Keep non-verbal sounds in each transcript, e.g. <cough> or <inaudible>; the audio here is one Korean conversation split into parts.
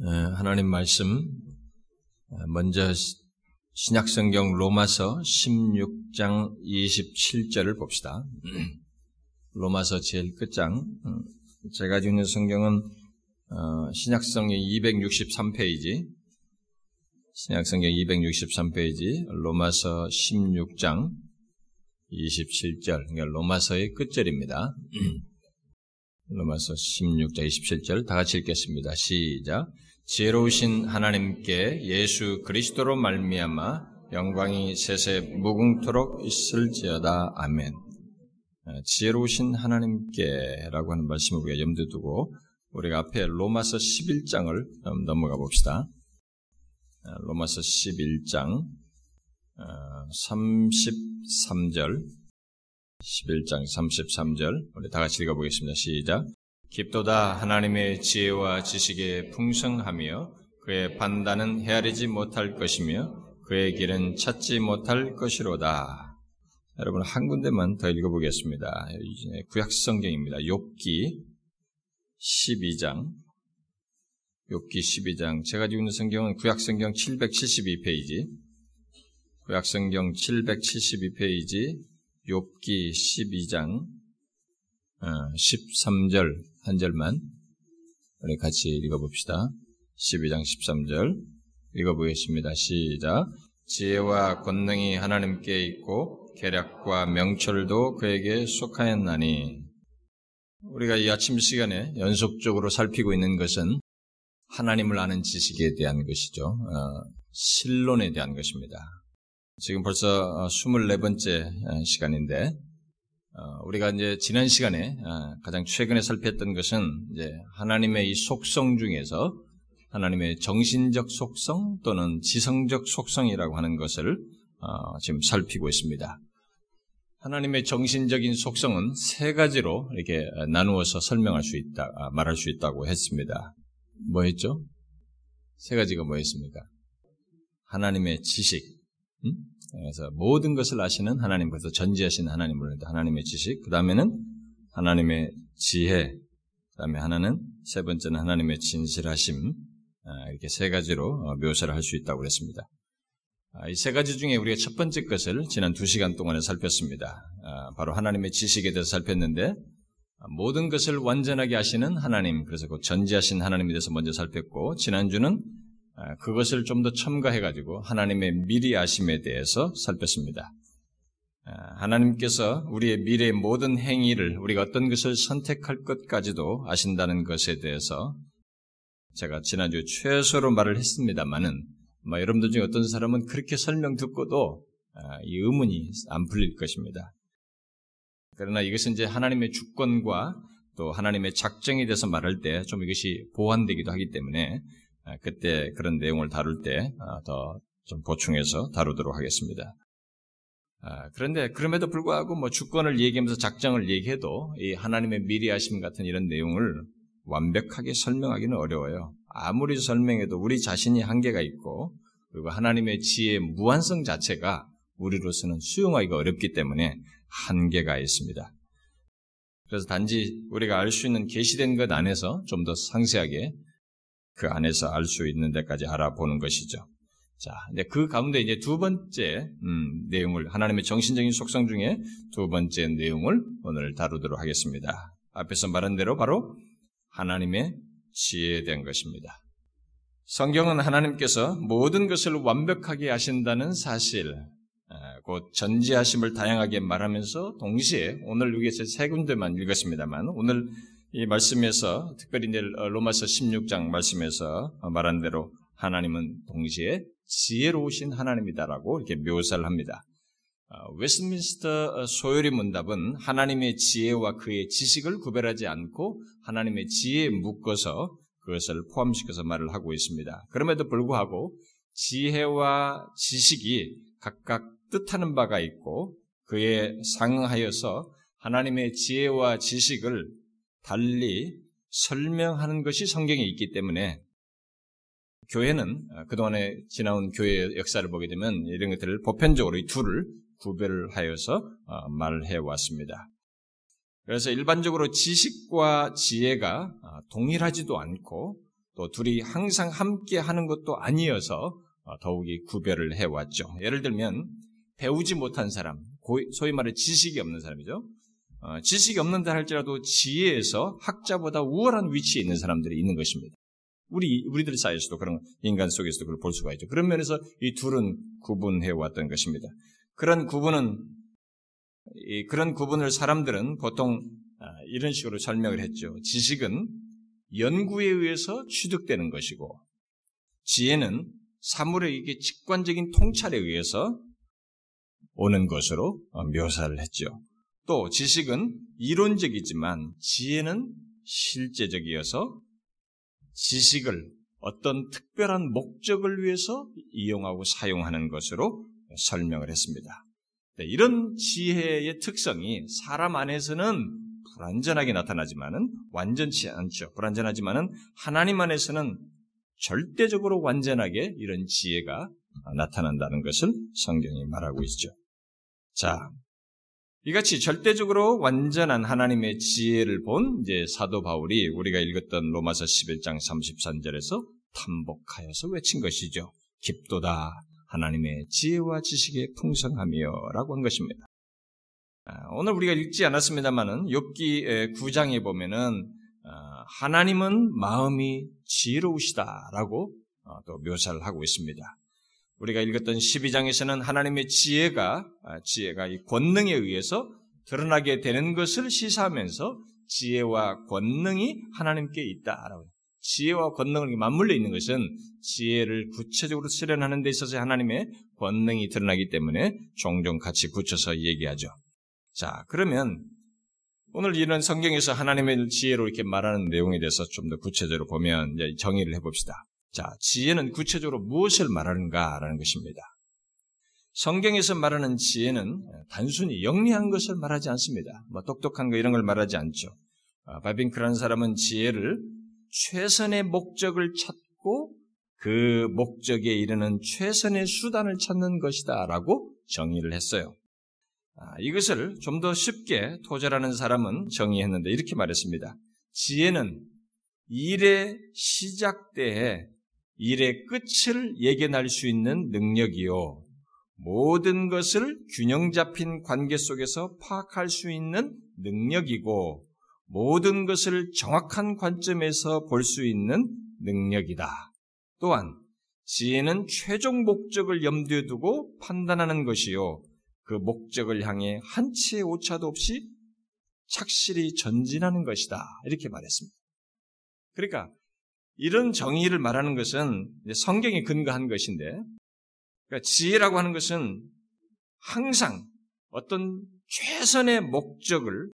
하나님 말씀 먼저 신약성경 로마서 16장 27절을 봅시다. <clears throat> 로마서 제일 끝장. 제가 가지고 있는 성경은 신약성경 263페이지, 신약성경 263페이지, 로마서 16장 27절, 그러니까 로마서의 끝절입니다. <clears throat> 로마서 16장 27절 다 같이 읽겠습니다. 시작. 지혜로우신 하나님께 예수 그리스도로 말미암아 영광이 세세 무궁토록 있을지어다. 아멘. 지혜로우신 하나님께라고 하는 말씀을 우리가 염두에 두고 우리가 앞에 로마서 11장을 넘어가 봅시다. 로마서 11장 33절 11장 33절 우리 다 같이 읽어보겠습니다. 시작. 깊도다 하나님의 지혜와 지식에 풍성하며 그의 판단은 헤아리지 못할 것이며 그의 길은 찾지 못할 것이로다. 여러분 한 군데만 더 읽어보겠습니다. 구약 성경입니다. 욥기 12장 욥기 12장 제가 가지고 있는 성경은 구약 성경 772페이지 구약 성경 772페이지 욥기 12장 13절 어, 한 절만 우리 같이 읽어봅시다. 12장 13절 읽어보겠습니다. 시작. 지혜와 권능이 하나님께 있고 계략과 명철도 그에게 속하였나니 우리가 이 아침 시간에 연속적으로 살피고 있는 것은 하나님을 아는 지식에 대한 것이죠. 어, 신론에 대한 것입니다. 지금 벌써 24번째 어, 시간인데, 어, 우리가 이제 지난 시간에 어, 가장 최근에 살폈던 것은 이제 하나님의 이 속성 중에서 하나님의 정신적 속성 또는 지성적 속성이라고 하는 것을 지금 살피고 있습니다. 하나님의 정신적인 속성은 세 가지로 이렇게 나누어서 설명할 수 있다, 아, 말할 수 있다고 했습니다. 뭐였죠? 세 가지가 뭐였습니까? 하나님의 지식, 음? 그래서 모든 것을 아시는 하나님, 그래서 전지하신 하나님을 하나님의 지식, 그 다음에는 하나님의 지혜, 그 다음에 하나는 세 번째는 하나님의 진실하심, 아, 이렇게 세 가지로 어, 묘사를 할 수 있다고 그랬습니다. 아, 이세 가지 중에 우리가 첫 번째 것을 지난 두 시간 동안에 살폈습니다. 아, 바로 하나님의 지식에 대해서 살폈는데, 모든 것을 완전하게 아시는 하나님, 그래서 그 전지하신 하나님에 대해서 먼저 살폈고, 지난주는 아, 그것을 좀 더 첨가해가지고 하나님의 미리 아심에 대해서 살폈습니다. 아, 하나님께서 우리의 미래의 모든 행위를 우리가 어떤 것을 선택할 것까지도 아신다는 것에 대해서 제가 지난주 최소로 말을 했습니다만은 뭐 여러분들 중에 어떤 사람은 그렇게 설명 듣고도 아, 이 의문이 안 풀릴 것입니다. 그러나 이것은 이제 하나님의 주권과 또 하나님의 작정에 대해서 말할 때 좀 이것이 보완되기도 하기 때문에 아, 그때 그런 내용을 다룰 때 더좀 아, 보충해서 다루도록 하겠습니다. 아, 그런데 그럼에도 불구하고 뭐 주권을 얘기하면서 작정을 얘기해도 이 하나님의 미리 하심 같은 이런 내용을 완벽하게 설명하기는 어려워요. 아무리 설명해도 우리 자신이 한계가 있고 그리고 하나님의 지혜의 무한성 자체가 우리로서는 수용하기가 어렵기 때문에 한계가 있습니다. 그래서 단지 우리가 알 수 있는 계시된 것 안에서 좀 더 상세하게 그 안에서 알 수 있는 데까지 알아보는 것이죠. 자, 근데 그 가운데 이제 두 번째 음, 내용을 하나님의 정신적인 속성 중에 두 번째 내용을 오늘 다루도록 하겠습니다. 앞에서 말한 대로 바로 하나님의 지혜에 대한 것입니다. 성경은 하나님께서 모든 것을 완벽하게 하신다는 사실, 곧 전지하심을 다양하게 말하면서 동시에 오늘 여기서 세 군데만 읽었습니다만 오늘 이 말씀에서 특별히 이제 로마서 16장 말씀에서 말한 대로 하나님은 동시에 지혜로우신 하나님이다라고 이렇게 묘사를 합니다. 어, 웨스민스터 소요리 문답은 하나님의 지혜와 그의 지식을 구별하지 않고 하나님의 지혜에 묶어서 그것을 포함시켜서 말을 하고 있습니다. 그럼에도 불구하고 지혜와 지식이 각각 뜻하는 바가 있고 그에 상하여서 하나님의 지혜와 지식을 달리 설명하는 것이 성경에 있기 때문에 교회는 어, 그동안에 지나온 교회의 역사를 보게 되면 이런 것들을 보편적으로 이 둘을 구별을 하여서 어, 말을 해왔습니다. 그래서 일반적으로 지식과 지혜가 어, 동일하지도 않고 또 둘이 항상 함께 하는 것도 아니어서 어, 더욱이 구별을 해왔죠. 예를 들면 배우지 못한 사람, 소위 말해 지식이 없는 사람이죠. 어, 지식이 없는다 할지라도 지혜에서 학자보다 우월한 위치에 있는 사람들이 있는 것입니다. 우리 우리들 사이에서도 그런 인간 속에서도 그걸 볼 수가 있죠. 그런 면에서 이 둘은 구분해 왔던 것입니다. 그런 구분은 그런 구분을 사람들은 보통 아, 이런 식으로 설명을 했죠. 지식은 연구에 의해서 취득되는 것이고 지혜는 사물의 이게 직관적인 통찰에 의해서 오는 것으로 어, 묘사를 했죠. 또 지식은 이론적이지만 지혜는 실제적이어서 지식을 어떤 특별한 목적을 위해서 이용하고 사용하는 것으로 설명을 했습니다. 네, 이런 지혜의 특성이 사람 안에서는 불완전하게 나타나지만은 완전치 않죠. 불완전하지만은 하나님 안에서는 절대적으로 완전하게 이런 지혜가 나타난다는 것을 성경이 말하고 있죠. 자, 이같이 절대적으로 완전한 하나님의 지혜를 본 이제 사도 바울이 우리가 읽었던 로마서 11장 33절에서 탐복하여서 외친 것이죠. 깊도다 하나님의 지혜와 지식의 풍성함이여라고 한 것입니다. 아, 오늘 우리가 읽지 않았습니다만은 욥기 9장에 보면은 아, 하나님은 마음이 지혜로우시다라고 어, 또 묘사를 하고 있습니다. 우리가 읽었던 12장에서는 하나님의 지혜가 아, 지혜가 이 권능에 의해서 드러나게 되는 것을 시사하면서 지혜와 권능이 하나님께 있다라고 지혜와 권능을 맞물려 있는 것은 지혜를 구체적으로 실현하는 데 있어서 하나님의 권능이 드러나기 때문에 종종 같이 붙여서 얘기하죠. 자, 그러면 오늘 이런 성경에서 하나님의 지혜로 이렇게 말하는 내용에 대해서 좀 더 구체적으로 보면 정의를 해봅시다. 자, 지혜는 구체적으로 무엇을 말하는가라는 것입니다. 성경에서 말하는 지혜는 단순히 영리한 것을 말하지 않습니다. 뭐 똑똑한 거 이런 걸 말하지 않죠. 아, 바빙크라는 사람은 지혜를 최선의 목적을 찾고 그 목적에 이르는 최선의 수단을 찾는 것이다라고 정의를 했어요. 아, 이것을 좀 더 쉽게 토절하는 사람은 정의했는데 이렇게 말했습니다. 지혜는 일의 시작 때에 일의 끝을 예견할 수 있는 능력이요. 모든 것을 균형 잡힌 관계 속에서 파악할 수 있는 능력이고, 모든 것을 정확한 관점에서 볼 수 있는 능력이다. 또한, 지혜는 최종 목적을 염두에 두고 판단하는 것이요. 그 목적을 향해 한치의 오차도 없이 착실히 전진하는 것이다. 이렇게 말했습니다. 그러니까 이런 정의를 말하는 것은 성경에 근거한 것인데, 그러니까 지혜라고 하는 것은 항상 어떤 최선의 목적을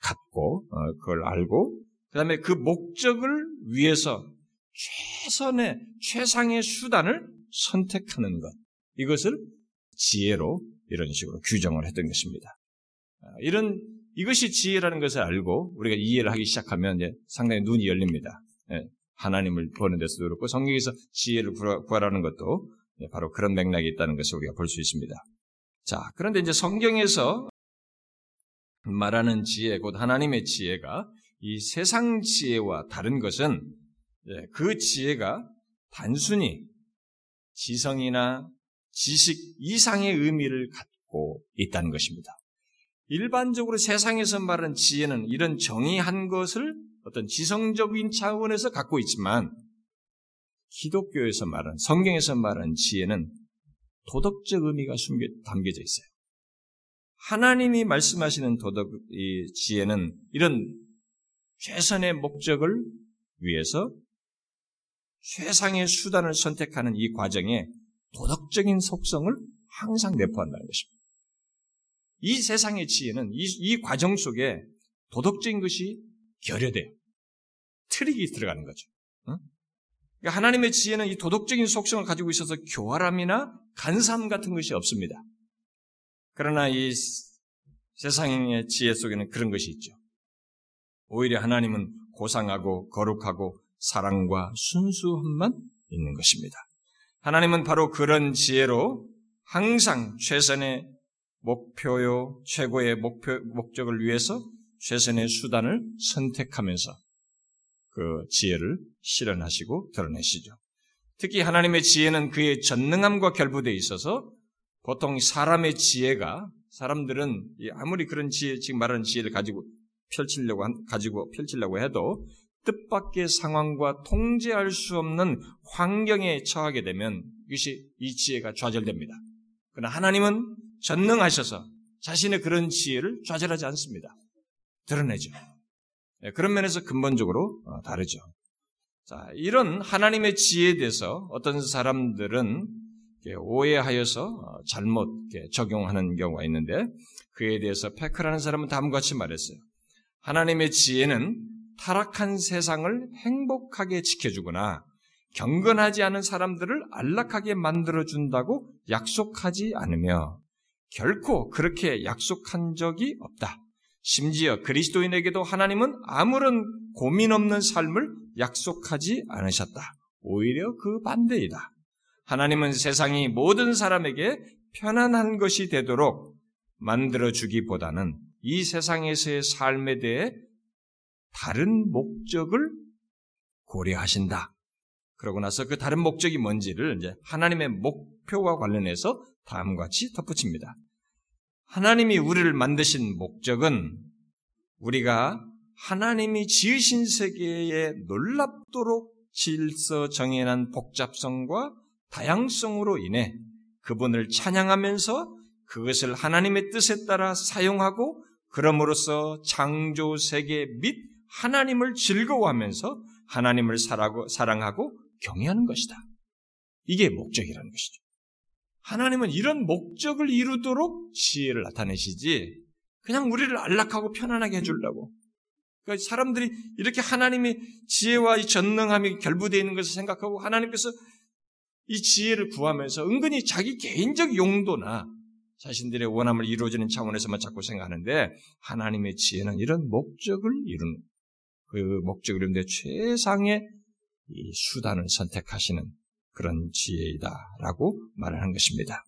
갖고 어, 그걸 알고 그 다음에 그 목적을 위해서 최선의 최상의 수단을 선택하는 것 이것을 지혜로 이런 식으로 규정을 했던 것입니다. 아, 이런 이것이 지혜라는 것을 알고 우리가 이해를 하기 시작하면 상당히 눈이 열립니다. 예, 하나님을 보는 데서도 그렇고 성경에서 지혜를 구하라는 것도 예, 바로 그런 맥락이 있다는 것을 우리가 볼 수 있습니다. 자, 그런데 이제 성경에서 말하는 지혜, 곧 하나님의 지혜가 이 세상 지혜와 다른 것은 예, 그 지혜가 단순히 지성이나 지식 이상의 의미를 갖고 있다는 것입니다. 일반적으로 세상에서 말하는 지혜는 이런 정의한 것을 어떤 지성적인 차원에서 갖고 있지만 기독교에서 말하는 성경에서 말하는 지혜는 도덕적 의미가 숨겨 담겨져 있어요. 하나님이 말씀하시는 도덕 이 지혜는 이런 최선의 목적을 위해서 최상의 수단을 선택하는 이 과정에 도덕적인 속성을 항상 내포한다는 것입니다. 이 세상의 지혜는 이, 이 과정 속에 도덕적인 것이 결여돼요. 트릭이 들어가는 거죠. 응? 그러니까 하나님의 지혜는 이 도덕적인 속성을 가지고 있어서 교활함이나 간삼 같은 것이 없습니다. 그러나 이 세상의 지혜 속에는 그런 것이 있죠. 오히려 하나님은 고상하고 거룩하고 사랑과 순수함만 있는 것입니다. 하나님은 바로 그런 지혜로 항상 최선의 목표요, 최고의 목표, 목적을 위해서 최선의 수단을 선택하면서 그 지혜를 실현하시고 드러내시죠. 특히 하나님의 지혜는 그의 전능함과 결부되어 있어서 보통 사람의 지혜가 사람들은 아무리 그런 지혜 지금 말하는 지혜를 가지고 펼치려고 가지고 펼치려고 해도 뜻밖의 상황과 통제할 수 없는 환경에 처하게 되면 이것이 이 지혜가 좌절됩니다. 그러나 하나님은 전능하셔서 자신의 그런 지혜를 좌절하지 않습니다. 드러내죠. 네, 그런 면에서 근본적으로 어, 다르죠. 자, 이런 하나님의 지혜에 대해서 어떤 사람들은 오해하여서 어, 잘못 적용하는 경우가 있는데 그에 대해서 패크라는 사람은 다음과 같이 말했어요. 하나님의 지혜는 타락한 세상을 행복하게 지켜주거나 경건하지 않은 사람들을 안락하게 만들어준다고 약속하지 않으며 결코 그렇게 약속한 적이 없다. 심지어 그리스도인에게도 하나님은 아무런 고민 없는 삶을 약속하지 않으셨다. 오히려 그 반대이다. 하나님은 세상이 모든 사람에게 편안한 것이 되도록 만들어주기보다는 이 세상에서의 삶에 대해 다른 목적을 고려하신다. 그러고 나서 그 다른 목적이 뭔지를 이제 하나님의 목표와 관련해서 다음과 같이 덧붙입니다. 하나님이 우리를 만드신 목적은 우리가 하나님이 지으신 세계에 놀랍도록 질서 정연한 복잡성과 다양성으로 인해 그분을 찬양하면서 그것을 하나님의 뜻에 따라 사용하고 그럼으로써 창조 세계 및 하나님을 즐거워하면서 하나님을 사랑하고 경외하는 것이다. 이게 목적이라는 것이죠. 하나님은 이런 목적을 이루도록 지혜를 나타내시지 그냥 우리를 안락하고 편안하게 해주려고. 그러니까 사람들이 이렇게 하나님의 지혜와 이 전능함이 결부되어 있는 것을 생각하고 하나님께서 이 지혜를 구하면서 은근히 자기 개인적 용도나 자신들의 원함을 이루어지는 차원에서만 자꾸 생각하는데 하나님의 지혜는 이런 목적을 이루는 그 목적을 이루는데 최상의 이 수단을 선택하시는 그런 지혜이다라고 한 것입니다.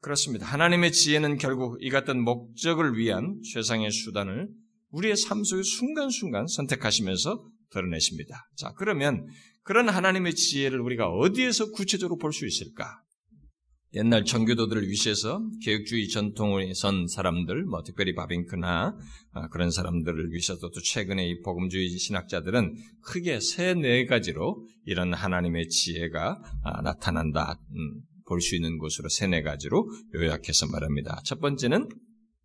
그렇습니다. 하나님의 지혜는 결국 이 같은 목적을 위한 최상의 수단을 우리의 삶 속에 순간순간 선택하시면서 드러내십니다. 자, 그러면 그런 하나님의 지혜를 우리가 어디에서 구체적으로 볼 수 있을까? 옛날 청교도들을 위시해서 개혁주의 전통을 선 사람들, 뭐 특별히 바빙크나 아, 그런 사람들을 위해서도 또 최근에 이 복음주의 신학자들은 크게 세 네 가지로 이런 하나님의 지혜가 아, 나타난다 음, 볼수 있는 곳으로 세 네 가지로 요약해서 말합니다. 첫 번째는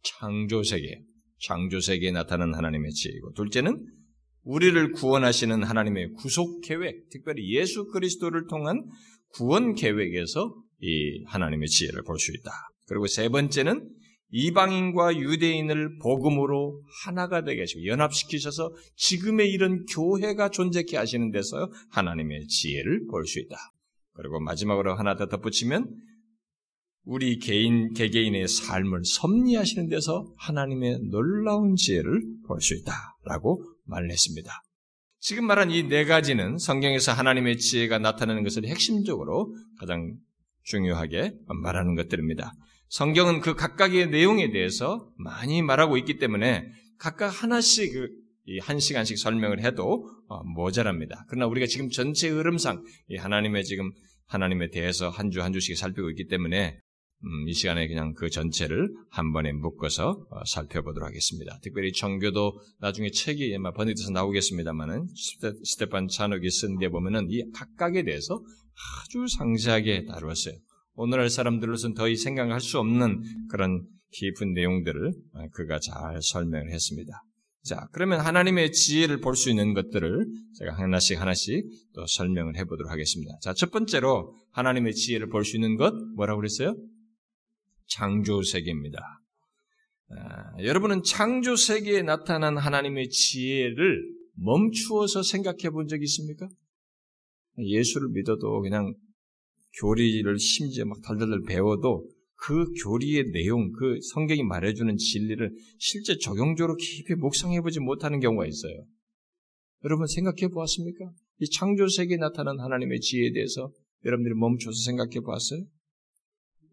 창조 세계, 창조 세계에 나타나는 하나님의 지혜이고, 둘째는 우리를 구원하시는 하나님의 구속 계획, 특별히 예수 그리스도를 통한 구원 계획에서 이 하나님의 지혜를 볼 수 있다. 그리고 세 번째는 이방인과 유대인을 복음으로 하나가 되게 하시고 연합시키셔서 지금의 이런 교회가 존재케 하시는 데서 하나님의 지혜를 볼 수 있다. 그리고 마지막으로 하나 더 덧붙이면 우리 개인 개개인의 삶을 섭리하시는 데서 하나님의 놀라운 지혜를 볼 수 있다라고 말을 했습니다. 지금 말한 이 네 가지는 성경에서 하나님의 지혜가 나타나는 것을 핵심적으로 가장 중요하게 말하는 것들입니다. 성경은 그 각각의 내용에 대해서 많이 말하고 있기 때문에 각각 하나씩 그한 시간씩 설명을 해도 어, 모자랍니다. 그러나 우리가 지금 전체 흐름상 하나님의 지금 하나님에 대해서 한 주 한 주씩 살피고 있기 때문에 음, 이 시간에 그냥 그 전체를 한 번에 묶어서 어, 살펴보도록 하겠습니다. 특별히 청교도 나중에 책이 아마 번역돼서 나오겠습니다만은 스테판 차녹이 쓴데 보면은 이 각각에 대해서 아주 상세하게 다루었어요. 오늘날 사람들로서는 더 이상 생각할 수 없는 그런 깊은 내용들을 어, 그가 잘 설명을 했습니다. 자, 그러면 하나님의 지혜를 볼 수 있는 것들을 제가 하나씩 하나씩 또 설명을 해보도록 하겠습니다. 자, 첫 번째로 하나님의 지혜를 볼 수 있는 것 뭐라고 그랬어요? 창조 세계입니다. 아, 여러분은 창조 세계에 나타난 하나님의 지혜를 멈추어서 생각해 본 적이 있습니까? 예수를 믿어도 그냥 교리를 심지어 막 달달달 배워도 그 교리의 내용, 그 성경이 말해주는 진리를 실제 적용적으로 깊이 묵상해보지 못하는 경우가 있어요. 여러분 생각해 보았습니까? 이 창조 세계에 나타난 하나님의 지혜에 대해서 여러분들이 멈춰서 생각해 보았어요?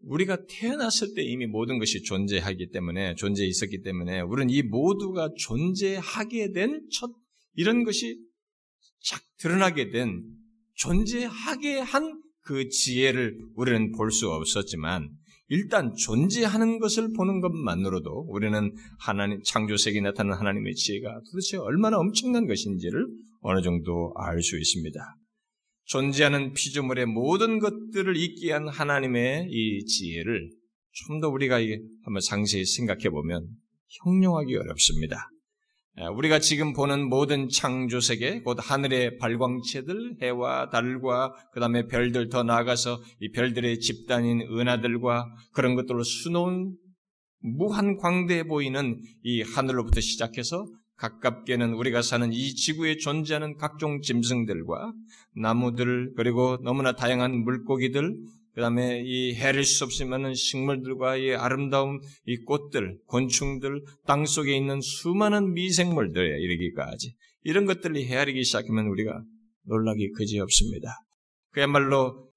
우리가 태어났을 때 이미 모든 것이 존재하기 때문에, 존재해 있었기 때문에, 우리는 이 모두가 존재하게 된 첫, 이런 것이 착 드러나게 된 존재하게 한 그 지혜를 우리는 볼 수 없었지만 일단 존재하는 것을 보는 것만으로도 우리는 하나님 창조세계에 나타나는 하나님의 지혜가 도대체 얼마나 엄청난 것인지를 어느 정도 알 수 있습니다. 존재하는 피조물의 모든 것들을 있게 한 하나님의 이 지혜를 좀 더 우리가 한번 상세히 생각해 보면 형용하기 어렵습니다. 우리가 지금 보는 모든 창조 세계, 곧 하늘의 발광체들, 해와 달과 그 다음에 별들 더 나아가서 이 별들의 집단인 은하들과 그런 것들로 수놓은 무한 광대해 보이는 이 하늘로부터 시작해서 가깝게는 우리가 사는 이 지구에 존재하는 각종 짐승들과 나무들 그리고 너무나 다양한 물고기들 그 다음에 이 헤아릴 수 없이 많은 식물들과 이 아름다운 이 꽃들, 곤충들, 땅 속에 있는 수많은 미생물들에 이르기까지 이런 것들이 헤아리기 시작하면 우리가 놀라기 그지 없습니다. 그야말로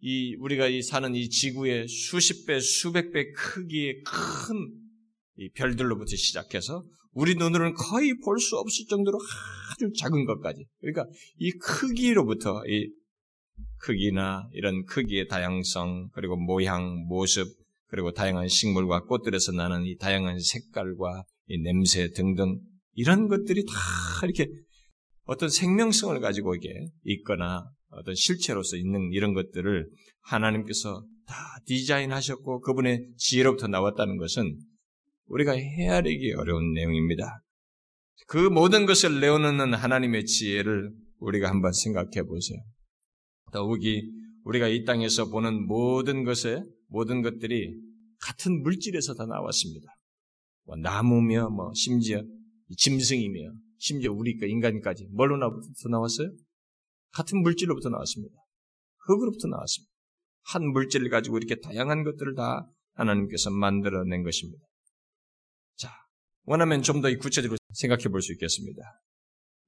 이 우리가 이 사는 이 지구의 수십 배, 수백 배 크기의 큰 이 별들로부터 시작해서 우리 눈으로는 거의 볼 수 없을 정도로 아주 작은 것까지. 그러니까 이 크기로부터 이 크기나 이런 크기의 다양성, 그리고 모양, 모습, 그리고 다양한 식물과 꽃들에서 나는 이 다양한 색깔과 이 냄새 등등 이런 것들이 다 이렇게 어떤 생명성을 가지고 이게 있거나 어떤 실체로서 있는 이런 것들을 하나님께서 다 디자인하셨고 그분의 지혜로부터 나왔다는 것은 우리가 헤아리기 어려운 내용입니다. 그 모든 것을 내어놓는 하나님의 지혜를 우리가 한번 생각해 보세요. 더욱이 우리가 이 땅에서 보는 모든 것에 모든 것들이 같은 물질에서 다 나왔습니다. 뭐 나무며 뭐 심지어 짐승이며 심지어 우리 그 인간까지 뭘로 나왔어요? 같은 물질로부터 나왔습니다. 흙으로부터 나왔습니다. 한 물질을 가지고 이렇게 다양한 것들을 다 하나님께서 만들어낸 것입니다. 자, 원하면 좀 더 구체적으로 생각해 볼 수 있겠습니다.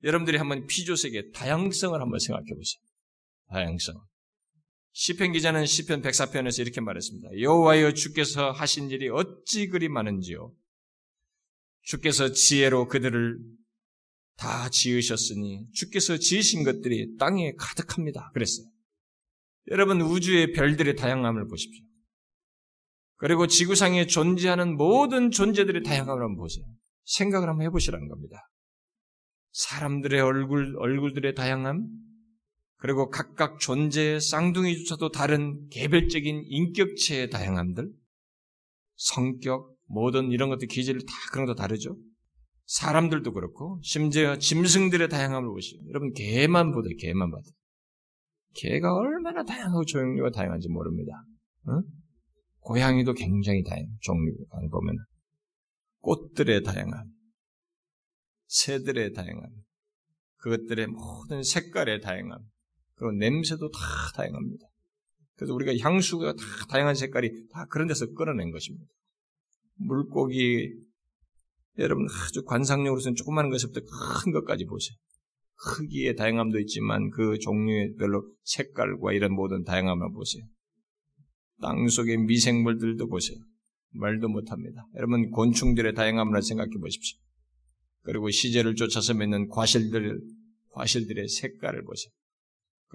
여러분들이 한번 피조색의 다양성을 한번 생각해 보세요. 다양성. 시편 기자는 시편 104편에서 이렇게 말했습니다. 여호와여 주께서 하신 일이 어찌 그리 많은지요. 주께서 지혜로 그들을 다 지으셨으니 주께서 지으신 것들이 땅에 가득합니다. 그랬어요. 여러분 우주의 별들의 다양함을 보십시오. 그리고 지구상에 존재하는 모든 존재들의 다양함을 한번 보세요. 생각을 한번 해보시라는 겁니다. 사람들의 얼굴, 얼굴들의 다양함, 그리고 각각 존재의 쌍둥이조차도 다른 개별적인 인격체의 다양함들, 성격, 모든 이런 것들 기질을 다 그런 것도 다르죠. 사람들도 그렇고 심지어 짐승들의 다양함을 보시죠. 여러분 개만 보세요. 개만 봐도 개가 얼마나 다양하고 종류가 다양한지 모릅니다. 응? 고양이도 굉장히 다양 종류가 보면 꽃들의 다양함, 새들의 다양함, 그것들의 모든 색깔의 다양함, 그리고 냄새도 다 다양합니다. 그래서 우리가 향수가 다 다양한 색깔이 다 그런 데서 끌어낸 것입니다. 물고기, 여러분 아주 관상용으로서는 조그마한 것부터 큰 것까지 보세요. 크기의 다양함도 있지만 그 종류별로 색깔과 이런 모든 다양함을 보세요. 땅 속의 미생물들도 보세요. 말도 못합니다. 여러분 곤충들의 다양함을 생각해 보십시오. 그리고 시제를 쫓아서 맺는 과실들, 과실들의 색깔을 보세요.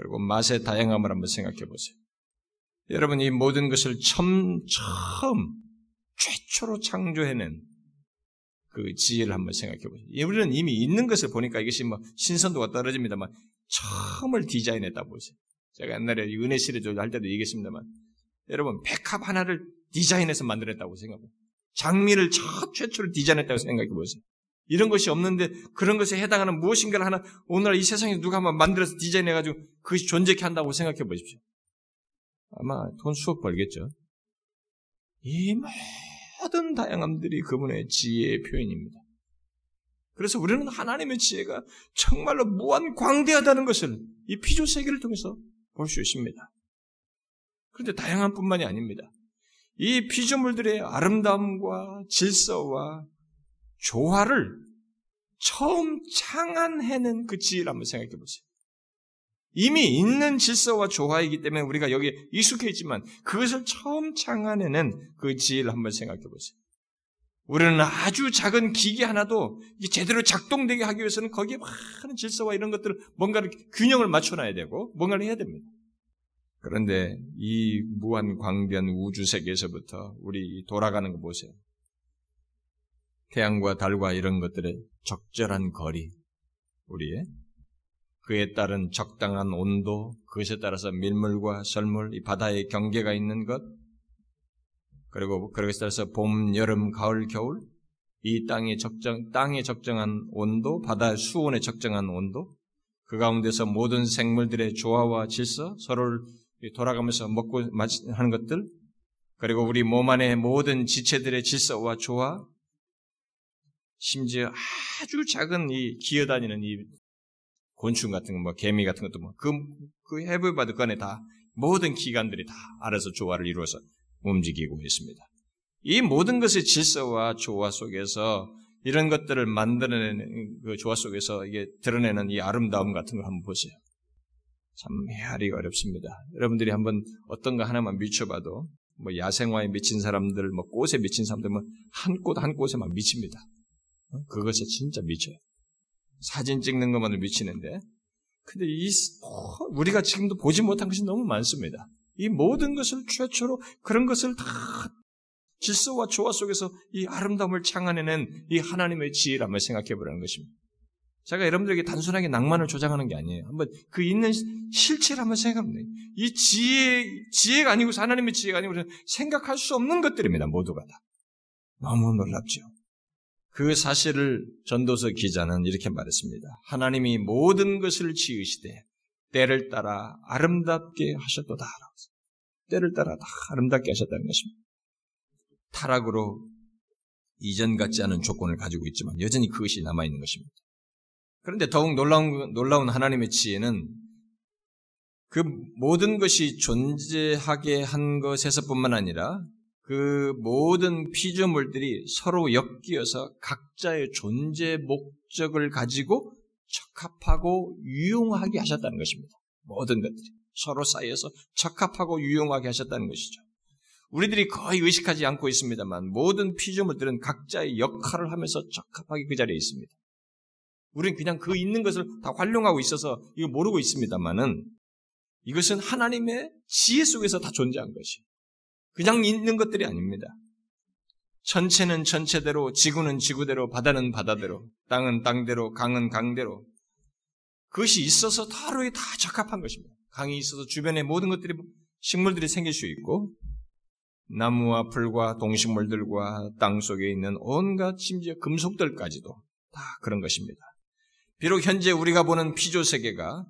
그리고 맛의 다양함을 한번 생각해 보세요. 여러분 이 모든 것을 처음, 처음 최초로 창조해낸 그 지혜를 한번 생각해 보세요. 우리는 이미 있는 것을 보니까 이것이 뭐 신선도가 떨어집니다만 처음을 디자인했다 보세요. 제가 옛날에 은혜 시리즈 할 때도 얘기했습니다만 여러분 백합 하나를 디자인해서 만들었다고 생각해요. 장미를 첫 최초로 디자인했다고 생각해 보세요. 이런 것이 없는데 그런 것에 해당하는 무엇인가를 하나 오늘 이 세상에 누가 한번 만들어서 디자인해가지고 그것이 존재케 한다고 생각해 보십시오. 아마 돈 수억 벌겠죠. 이 모든 다양함들이 그분의 지혜의 표현입니다. 그래서 우리는 하나님의 지혜가 정말로 무한 광대하다는 것을 이 피조 세계를 통해서 볼 수 있습니다. 그런데 다양한 뿐만이 아닙니다. 이 피조물들의 아름다움과 질서와 조화를 처음 창안해낸 그 한번 생각해 보세요. 이미 있는 질서와 조화이기 때문에 우리가 여기에 익숙해 있지만 그것을 처음 창안해낸 그 지혜를 한번 생각해 보세요. 우리는 아주 작은 기계 하나도 제대로 작동되게 하기 위해서는 거기에 많은 질서와 이런 것들을 뭔가를 균형을 맞춰놔야 되고 뭔가를 해야 됩니다. 그런데 이 무한 광대한 우주 세계에서부터 우리 돌아가는 거 보세요. 태양과 달과 이런 것들의 적절한 거리, 우리의 그에 따른 적당한 온도, 그것에 따라서 밀물과 설물, 이 바다의 경계가 있는 것, 그리고 그것에 따라서 봄, 여름, 가을, 겨울, 이 땅의 적정, 땅의 적정한 온도, 바다의 수온의 적정한 온도, 그 가운데서 모든 생물들의 조화와 질서, 서로를 돌아가면서 먹고 하는 것들, 그리고 우리 몸 안의 모든 지체들의 질서와 조화, 심지어 아주 작은 이 기어다니는 이 곤충 같은 거, 뭐 개미 같은 것도 뭐 그, 그 해부바드 건에 다 모든 기관들이 다 알아서 조화를 이루어서 움직이고 있습니다. 이 모든 것의 질서와 조화 속에서 이런 것들을 만들어내는 그 조화 속에서 이게 드러내는 이 아름다움 같은 걸 한번 보세요. 참 헤아리기 어렵습니다. 여러분들이 한번 어떤 거 하나만 미쳐봐도 뭐 야생화에 미친 사람들, 뭐 꽃에 미친 사람들, 뭐한 꽃한 꽃에 막 미칩니다. 어? 그것에 진짜 미쳐요. 사진 찍는 것만으로 미치는데, 근데 이 우리가 지금도 보지 못한 것이 너무 많습니다. 이 모든 것을 최초로 그런 것을 다 질서와 조화 속에서 이 아름다움을 창안해낸 이 하나님의 지혜라며 생각해 보라는 것입니다. 제가 여러분들에게 단순하게 낭만을 조장하는 게 아니에요. 한번 그 있는 실체를 한번 생각합니다. 이 지혜, 지혜가 아니고 하나님의 지혜가 아니고 생각할 수 없는 것들입니다. 모두가 다. 너무 놀랍죠. 그 사실을 전도서 기자는 이렇게 말했습니다. 하나님이 모든 것을 지으시되 때를 따라 아름답게 하셨도다. 때를 따라 다 아름답게 하셨다는 것입니다. 타락으로 이전 같지 않은 조건을 가지고 있지만 여전히 그것이 남아있는 것입니다. 그런데 더욱 놀라운, 놀라운 하나님의 지혜는 그 모든 것이 존재하게 한 것에서뿐만 아니라 그 모든 피조물들이 서로 엮여서 각자의 존재 목적을 가지고 적합하고 유용하게 하셨다는 것입니다. 모든 것들이 서로 사이에서 적합하고 유용하게 하셨다는 것이죠. 우리들이 거의 의식하지 않고 있습니다만 모든 피조물들은 각자의 역할을 하면서 적합하게 그 자리에 있습니다. 우리는 그냥 그 있는 것을 다 활용하고 있어서 이거 모르고 있습니다만은 이것은 하나님의 지혜 속에서 다 존재한 것이. 그냥 있는 것들이 아닙니다. 천체는 천체대로, 지구는 지구대로, 바다는 바다대로, 땅은 땅대로, 강은 강대로. 그것이 있어서 하루에 다 적합한 것입니다. 강이 있어서 주변에 모든 것들이, 식물들이 생길 수 있고, 나무와 풀과 동식물들과 땅 속에 있는 온갖 심지어 금속들까지도 다 그런 것입니다. 비록 현재 우리가 보는 피조 세계가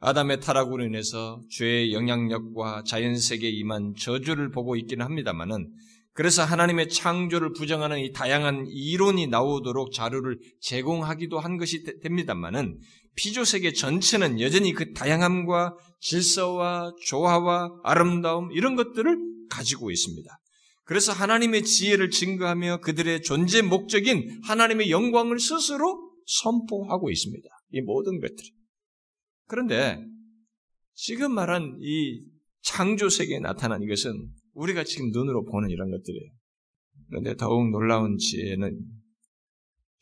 아담의 타락으로 인해서 죄의 영향력과 자연 세계에 임한 저주를 보고 있기는 합니다만은 그래서 하나님의 창조를 부정하는 이 다양한 이론이 나오도록 자료를 제공하기도 한 것이 됩니다만은 피조 세계 전체는 여전히 그 다양함과 질서와 조화와 아름다움 이런 것들을 가지고 있습니다. 그래서 하나님의 지혜를 증거하며 그들의 존재 목적인 하나님의 영광을 스스로 선포하고 있습니다. 이 모든 것들이. 그런데 지금 말한 이 창조 세계에 나타난 이것은 우리가 지금 눈으로 보는 이런 것들이에요. 그런데 더욱 놀라운 지혜는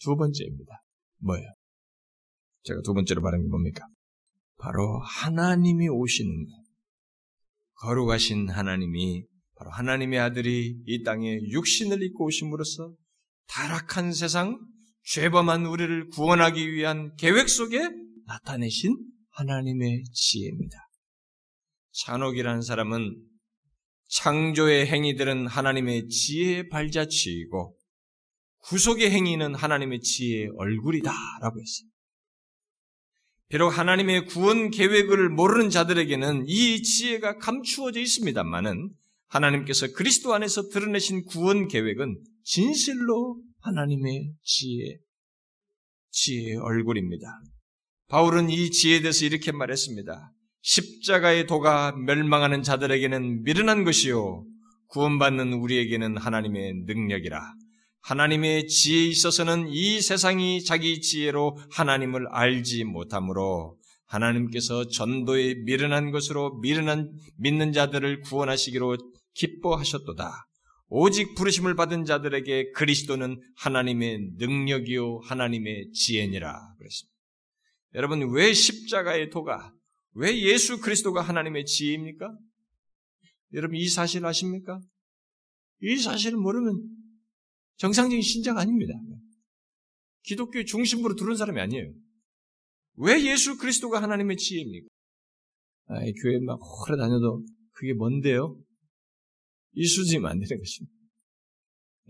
두 번째입니다. 뭐예요? 제가 두 번째로 말한 게 뭡니까? 바로 하나님이 오시는 것. 거룩하신 하나님이 바로 하나님의 아들이 이 땅에 육신을 입고 오심으로써 타락한 세상, 죄범한 우리를 구원하기 위한 계획 속에 나타내신 하나님의 지혜입니다. 찬옥이라는 사람은 창조의 행위들은 하나님의 지혜의 발자취이고 구속의 행위는 하나님의 지혜의 얼굴이다라고 했어요. 비록 하나님의 구원 계획을 모르는 자들에게는 이 지혜가 감추어져 있습니다만은 하나님께서 그리스도 안에서 드러내신 구원 계획은 진실로 하나님의 지혜, 지혜의 얼굴입니다. 바울은 이 지혜에 대해서 이렇게 말했습니다. 십자가의 도가 멸망하는 자들에게는 미련한 것이요. 구원받는 우리에게는 하나님의 능력이라. 하나님의 지혜에 있어서는 이 세상이 자기 지혜로 하나님을 알지 못하므로 하나님께서 전도에 미련한 것으로 미련한 믿는 자들을 구원하시기로 기뻐하셨도다. 오직 부르심을 받은 자들에게 그리스도는 하나님의 능력이요 하나님의 지혜니라 그랬습니다. 여러분 왜 십자가의 도가 왜 예수 그리스도가 하나님의 지혜입니까? 여러분 이 사실 아십니까? 이 사실을 모르면 정상적인 신자가 아닙니다. 기독교 중심부로 들어온 사람이 아니에요. 왜 예수 그리스도가 하나님의 지혜입니까? 아, 교회 막 오래 다녀도 그게 뭔데요? 이 수준이면 안 되는 것입니다.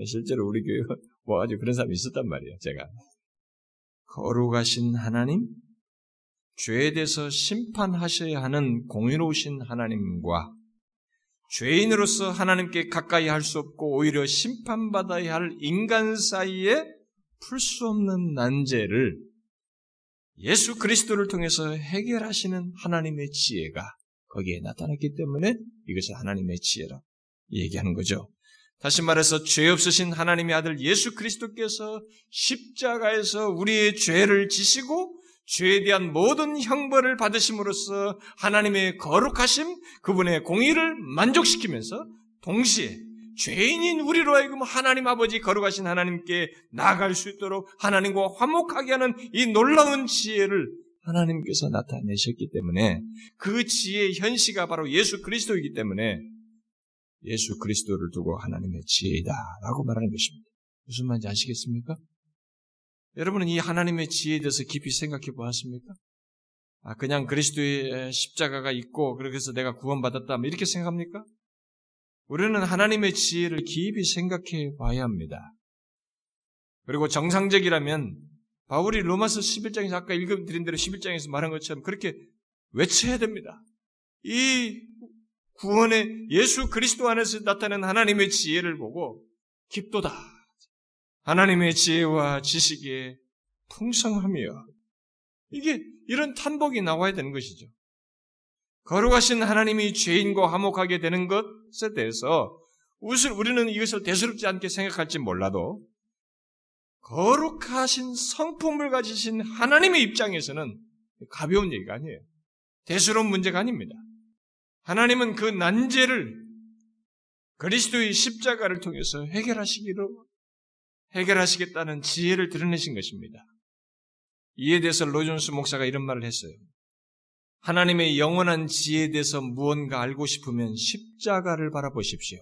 실제로 우리 교회 와가지고 그런 사람이 있었단 말이에요, 제가. 거룩하신 하나님, 죄에 대해서 심판하셔야 하는 공의로우신 하나님과 죄인으로서 하나님께 가까이 할 수 없고 오히려 심판받아야 할 인간 사이에 풀 수 없는 난제를 예수 그리스도를 통해서 해결하시는 하나님의 지혜가 거기에 나타났기 때문에 이것을 하나님의 지혜라 얘기하는 거죠. 다시 말해서 죄 없으신 하나님의 아들 예수 그리스도께서 십자가에서 우리의 죄를 지시고 죄에 대한 모든 형벌을 받으심으로써 하나님의 거룩하심, 그분의 공의를 만족시키면서 동시에 죄인인 우리로 하여금 하나님 아버지 거룩하신 하나님께 나아갈 수 있도록 하나님과 화목하게 하는 이 놀라운 지혜를 하나님께서 나타내셨기 때문에 그 지혜의 현시가 바로 예수 그리스도이기 때문에 예수 그리스도를 두고 하나님의 지혜이다라고 말하는 것입니다. 무슨 말인지 아시겠습니까? 여러분은 이 하나님의 지혜에 대해서 깊이 생각해 보았습니까? 아, 그냥 그리스도의 십자가가 있고, 그래서 내가 구원받았다. 뭐 이렇게 생각합니까? 우리는 하나님의 지혜를 깊이 생각해 봐야 합니다. 그리고 정상적이라면, 바울이 로마서 11장에서 아까 읽어드린 대로 11장에서 말한 것처럼 그렇게 외쳐야 됩니다. 이 구원의 예수 그리스도 안에서 나타낸 하나님의 지혜를 보고 깊도다. 하나님의 지혜와 지식에 풍성하며 이게 이런 탄복이 나와야 되는 것이죠. 거룩하신 하나님이 죄인과 화목하게 되는 것에 대해서 우리는 이것을 대수롭지 않게 생각할지 몰라도 거룩하신 성품을 가지신 하나님의 입장에서는 가벼운 얘기가 아니에요. 대수로운 문제가 아닙니다. 하나님은 그 난제를 그리스도의 십자가를 통해서 해결하시기로 해결하시겠다는 지혜를 드러내신 것입니다. 이에 대해서 로존스 목사가 이런 말을 했어요. 하나님의 영원한 지혜에 대해서 무언가 알고 싶으면 십자가를 바라보십시오.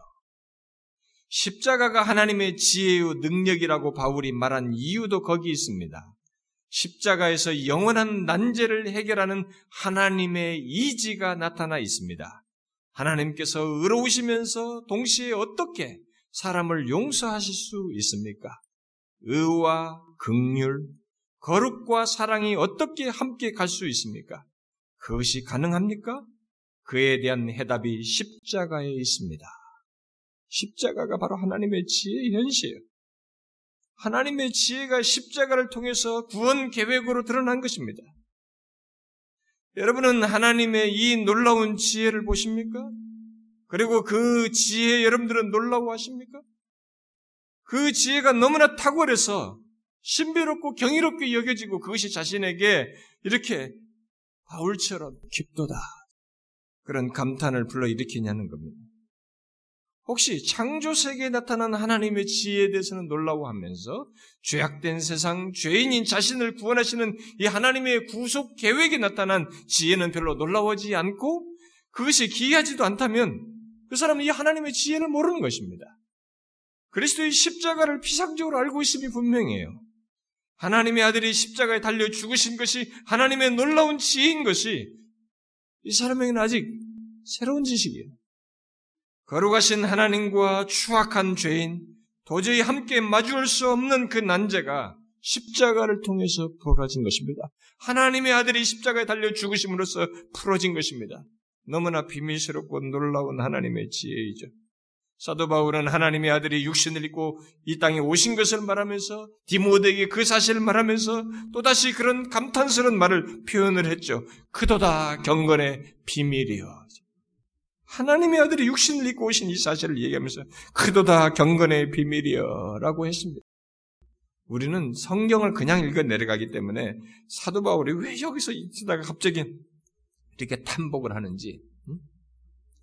십자가가 하나님의 지혜의 능력이라고 바울이 말한 이유도 거기 있습니다. 십자가에서 영원한 난제를 해결하는 하나님의 이지가 나타나 있습니다. 하나님께서 의로우시면서 동시에 어떻게 사람을 용서하실 수 있습니까? 의와 극률, 거룩과 사랑이 어떻게 함께 갈 수 있습니까? 그것이 가능합니까? 그에 대한 해답이 십자가에 있습니다. 십자가가 바로 하나님의 지혜의 현시예요. 하나님의 지혜가 십자가를 통해서 구원 계획으로 드러난 것입니다. 여러분은 하나님의 이 놀라운 지혜를 보십니까? 그리고 그 지혜 여러분들은 놀라워하십니까? 그 지혜가 너무나 탁월해서 신비롭고 경이롭게 여겨지고 그것이 자신에게 이렇게 바울처럼 깊도다. 그런 감탄을 불러일으키냐는 겁니다. 혹시 창조세계에 나타난 하나님의 지혜에 대해서는 놀라워하면서 죄악된 세상, 죄인인 자신을 구원하시는 이 하나님의 구속 계획에 나타난 지혜는 별로 놀라워하지 않고 그것이 기이하지도 않다면 그 사람은 이 하나님의 지혜를 모르는 것입니다. 그리스도의 십자가를 피상적으로 알고 있음이 분명해요. 하나님의 아들이 십자가에 달려 죽으신 것이 하나님의 놀라운 지혜인 것이 이 사람에게는 아직 새로운 지식이에요. 거룩하신 하나님과 추악한 죄인, 도저히 함께 마주할 수 없는 그 난제가 십자가를 통해서 풀어진 것입니다. 하나님의 아들이 십자가에 달려 죽으심으로써 풀어진 것입니다. 너무나 비밀스럽고 놀라운 하나님의 지혜이죠. 사도 바울은 하나님의 아들이 육신을 입고 이 땅에 오신 것을 말하면서 디모데에게 그 사실을 말하면서 또다시 그런 감탄스러운 말을 표현을 했죠. 그도다 경건의 비밀이요. 하나님의 아들이 육신을 입고 오신 이 사실을 얘기하면서 그도다 경건의 비밀이요. 라고 했습니다. 우리는 성경을 그냥 읽어 내려가기 때문에 사도 바울이 왜 여기서 있다가 갑자기 이렇게 탐복을 하는지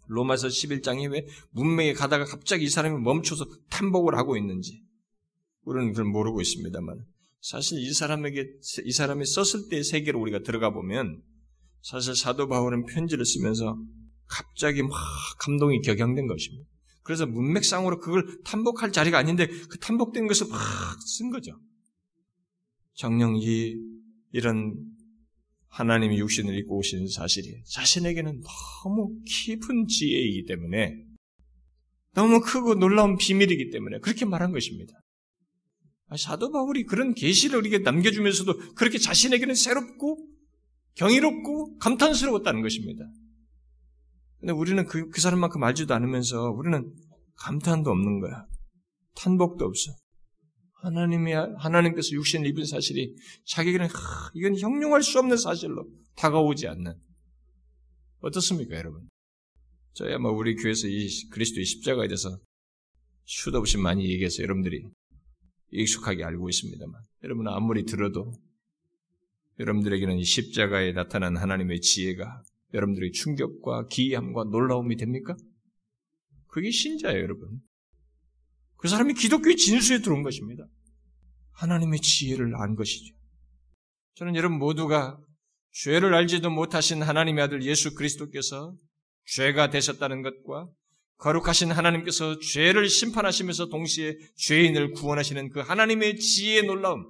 로마서 11장에 왜 문명에 가다가 갑자기 이 사람이 멈춰서 탐복을 하고 있는지 우리는 그걸 모르고 있습니다만 사실 이 사람에게 이 사람이 썼을 때의 세계로 우리가 들어가 보면 사실 사도 바울은 편지를 쓰면서 갑자기 막 감동이 격양된 것입니다. 그래서 문맥상으로 그걸 탐복할 자리가 아닌데 그 탐복된 것을 막 쓴 거죠. 정령 이 이런 하나님이 육신을 입고 오신 사실이 자신에게는 너무 깊은 지혜이기 때문에 너무 크고 놀라운 비밀이기 때문에 그렇게 말한 것입니다. 아, 사도 바울이 그런 계시를 우리에게 남겨주면서도 그렇게 자신에게는 새롭고 경이롭고 감탄스러웠다는 것입니다. 근데 우리는 그, 그 사람만큼 알지도 않으면서 우리는 감탄도 없는 거야. 탄복도 없어. 하나님이, 하나님께서 육신을 입은 사실이 자기에게는, 하, 이건 형용할 수 없는 사실로 다가오지 않는. 어떻습니까, 여러분? 저야 뭐 우리 교회에서 이 그리스도의 십자가에 대해서 수도 없이 많이 얘기해서 여러분들이 익숙하게 알고 있습니다만, 여러분 아무리 들어도 여러분들에게는 이 십자가에 나타난 하나님의 지혜가 여러분들의 충격과 기이함과 놀라움이 됩니까? 그게 신자예요, 여러분. 그 사람이 기독교의 진수에 들어온 것입니다. 하나님의 지혜를 안 것이죠. 저는 여러분 모두가 죄를 알지도 못하신 하나님의 아들 예수 그리스도께서 죄가 되셨다는 것과 거룩하신 하나님께서 죄를 심판하시면서 동시에 죄인을 구원하시는 그 하나님의 지혜의 놀라움,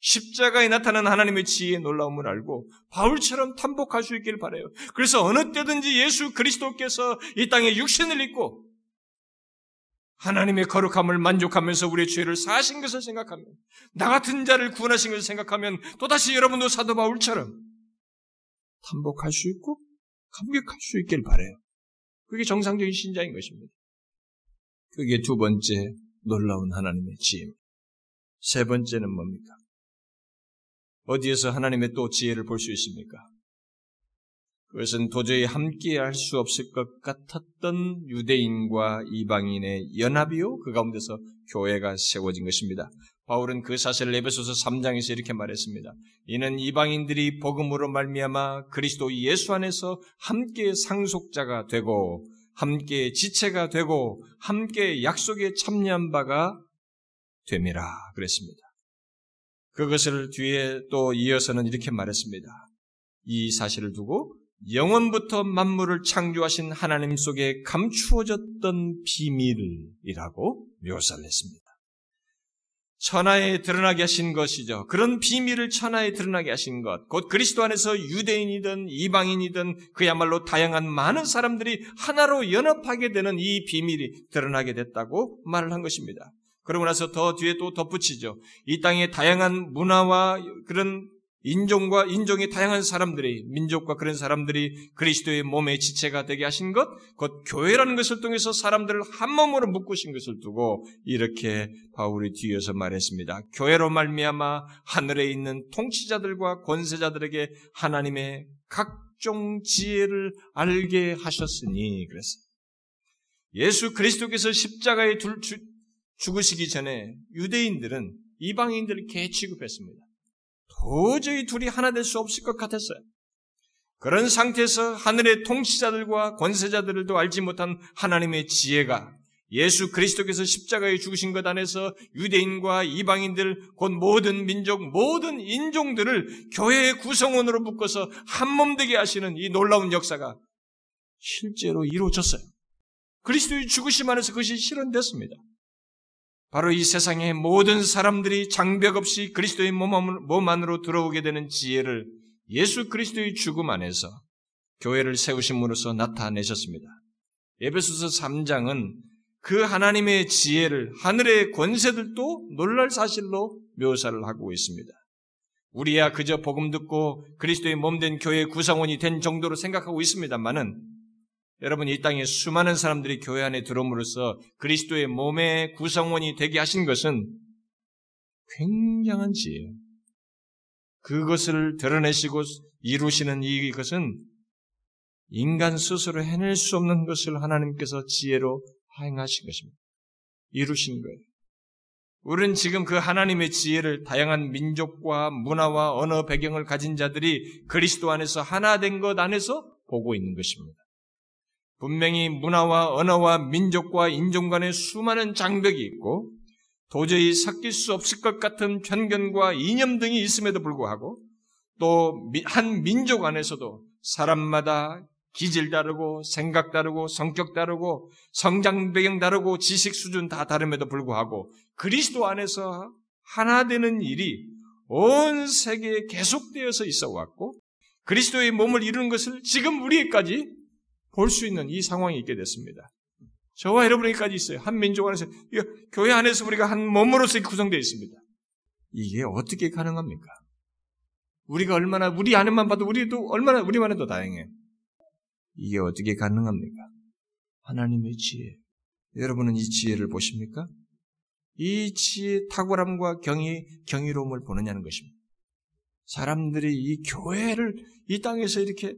십자가에 나타난 하나님의 지혜의 놀라움을 알고 바울처럼 탐복할 수 있기를 바래요. 그래서 어느 때든지 예수 그리스도께서 이 땅에 육신을 입고 하나님의 거룩함을 만족하면서 우리의 죄를 사신 것을 생각하면 나 같은 자를 구원하신 것을 생각하면 또다시 여러분도 사도 바울처럼 탐복할 수 있고 감격할 수 있길 바래요. 그게 정상적인 신자인 것입니다. 그게 두 번째 놀라운 하나님의 지혜입니다. 세 번째는 뭡니까? 어디에서 하나님의 또 지혜를 볼 수 있습니까? 그것은 도저히 함께 할 수 없을 것 같았던 유대인과 이방인의 연합이요. 그 가운데서 교회가 세워진 것입니다. 바울은 그 사실을 에베소서 3장에서 이렇게 말했습니다. 이는 이방인들이 복음으로 말미암아 그리스도 예수 안에서 함께 상속자가 되고 함께 지체가 되고 함께 약속에 참여한 바가 됨이라 그랬습니다. 그것을 뒤에 또 이어서는 이렇게 말했습니다. 이 사실을 두고 영원부터 만물을 창조하신 하나님 속에 감추어졌던 비밀이라고 묘사를 했습니다. 천하에 드러나게 하신 것이죠. 그런 비밀을 천하에 드러나게 하신 것, 곧 그리스도 안에서 유대인이든 이방인이든 그야말로 다양한 많은 사람들이 하나로 연합하게 되는 이 비밀이 드러나게 됐다고 말을 한 것입니다. 그러고 나서 더 뒤에 또 덧붙이죠. 이 땅의 다양한 문화와 그런 인종과 인종의 다양한 사람들이 민족과 그런 사람들이 그리스도의 몸의 지체가 되게 하신 것, 곧 교회라는 것을 통해서 사람들을 한 몸으로 묶으신 것을 두고 이렇게 바울이 뒤에서 말했습니다. 교회로 말미암아 하늘에 있는 통치자들과 권세자들에게 하나님의 각종 지혜를 알게 하셨으니 그랬어요. 예수 그리스도께서 십자가에 둘, 죽으시기 전에 유대인들은 이방인들을 개 취급했습니다. 도저히 둘이 하나 될 수 없을 것 같았어요. 그런 상태에서 하늘의 통치자들과 권세자들도 알지 못한 하나님의 지혜가 예수 그리스도께서 십자가에 죽으신 것 안에서 유대인과 이방인들, 곧 모든 민족, 모든 인종들을 교회의 구성원으로 묶어서 한 몸 되게 하시는 이 놀라운 역사가 실제로 이루어졌어요. 그리스도의 죽으심 안에서 그것이 실현됐습니다. 바로 이 세상의 모든 사람들이 장벽 없이 그리스도의 몸 안으로 들어오게 되는 지혜를 예수 그리스도의 죽음 안에서 교회를 세우심으로써 나타내셨습니다. 에베소서 3장은 그 하나님의 지혜를 하늘의 권세들도 놀랄 사실로 묘사를 하고 있습니다. 우리야 그저 복음 듣고 그리스도의 몸 된 교회 구성원이 된 정도로 생각하고 있습니다만은 여러분 이 땅에 수많은 사람들이 교회 안에 들어옴으로써 그리스도의 몸의 구성원이 되게 하신 것은 굉장한 지혜예요. 그것을 드러내시고 이루시는 이것은 인간 스스로 해낼 수 없는 것을 하나님께서 지혜로 행하신 것입니다. 이루신 거예요. 우리는 지금 그 하나님의 지혜를 다양한 민족과 문화와 언어 배경을 가진 자들이 그리스도 안에서 하나 된 것 안에서 보고 있는 것입니다. 분명히 문화와 언어와 민족과 인종 간의 수많은 장벽이 있고 도저히 섞일 수 없을 것 같은 편견과 이념 등이 있음에도 불구하고 또 한 민족 안에서도 사람마다 기질 다르고 생각 다르고 성격 다르고 성장 배경 다르고 지식 수준 다 다름에도 불구하고 그리스도 안에서 하나 되는 일이 온 세계에 계속되어서 있어 왔고 그리스도의 몸을 이루는 것을 지금 우리에까지 볼 수 있는 이 상황이 있게 됐습니다. 저와 여러분에게까지 있어요. 한 민족 안에서 교회 안에서 우리가 한 몸으로서 구성되어 있습니다. 이게 어떻게 가능합니까? 우리가 얼마나 우리 안에만 봐도 우리도 얼마나 우리만 해도 다행해요. 이게 어떻게 가능합니까? 하나님의 지혜. 여러분은 이 지혜를 보십니까? 이 지혜 탁월함과 경이 경이로움을 보느냐는 것입니다. 사람들이 이 교회를 이 땅에서 이렇게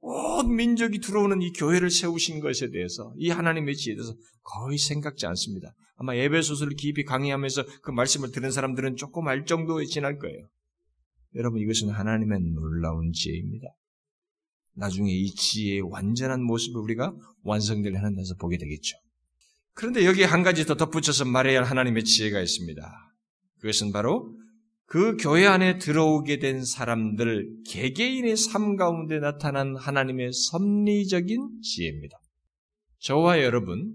온 민족이 들어오는 이 교회를 세우신 것에 대해서 이 하나님의 지혜에 대해서 거의 생각지 않습니다. 아마 예배소설을 깊이 강의하면서 그 말씀을 들은 사람들은 조금 알 정도에 지날 거예요. 여러분 이것은 하나님의 놀라운 지혜입니다. 나중에 이 지혜의 완전한 모습을 우리가 완성될 데서 보게 되겠죠. 그런데 여기에 한 가지 더 덧붙여서 말해야 할 하나님의 지혜가 있습니다. 그것은 바로 그 교회 안에 들어오게 된 사람들 개개인의 삶 가운데 나타난 하나님의 섭리적인 지혜입니다. 저와 여러분,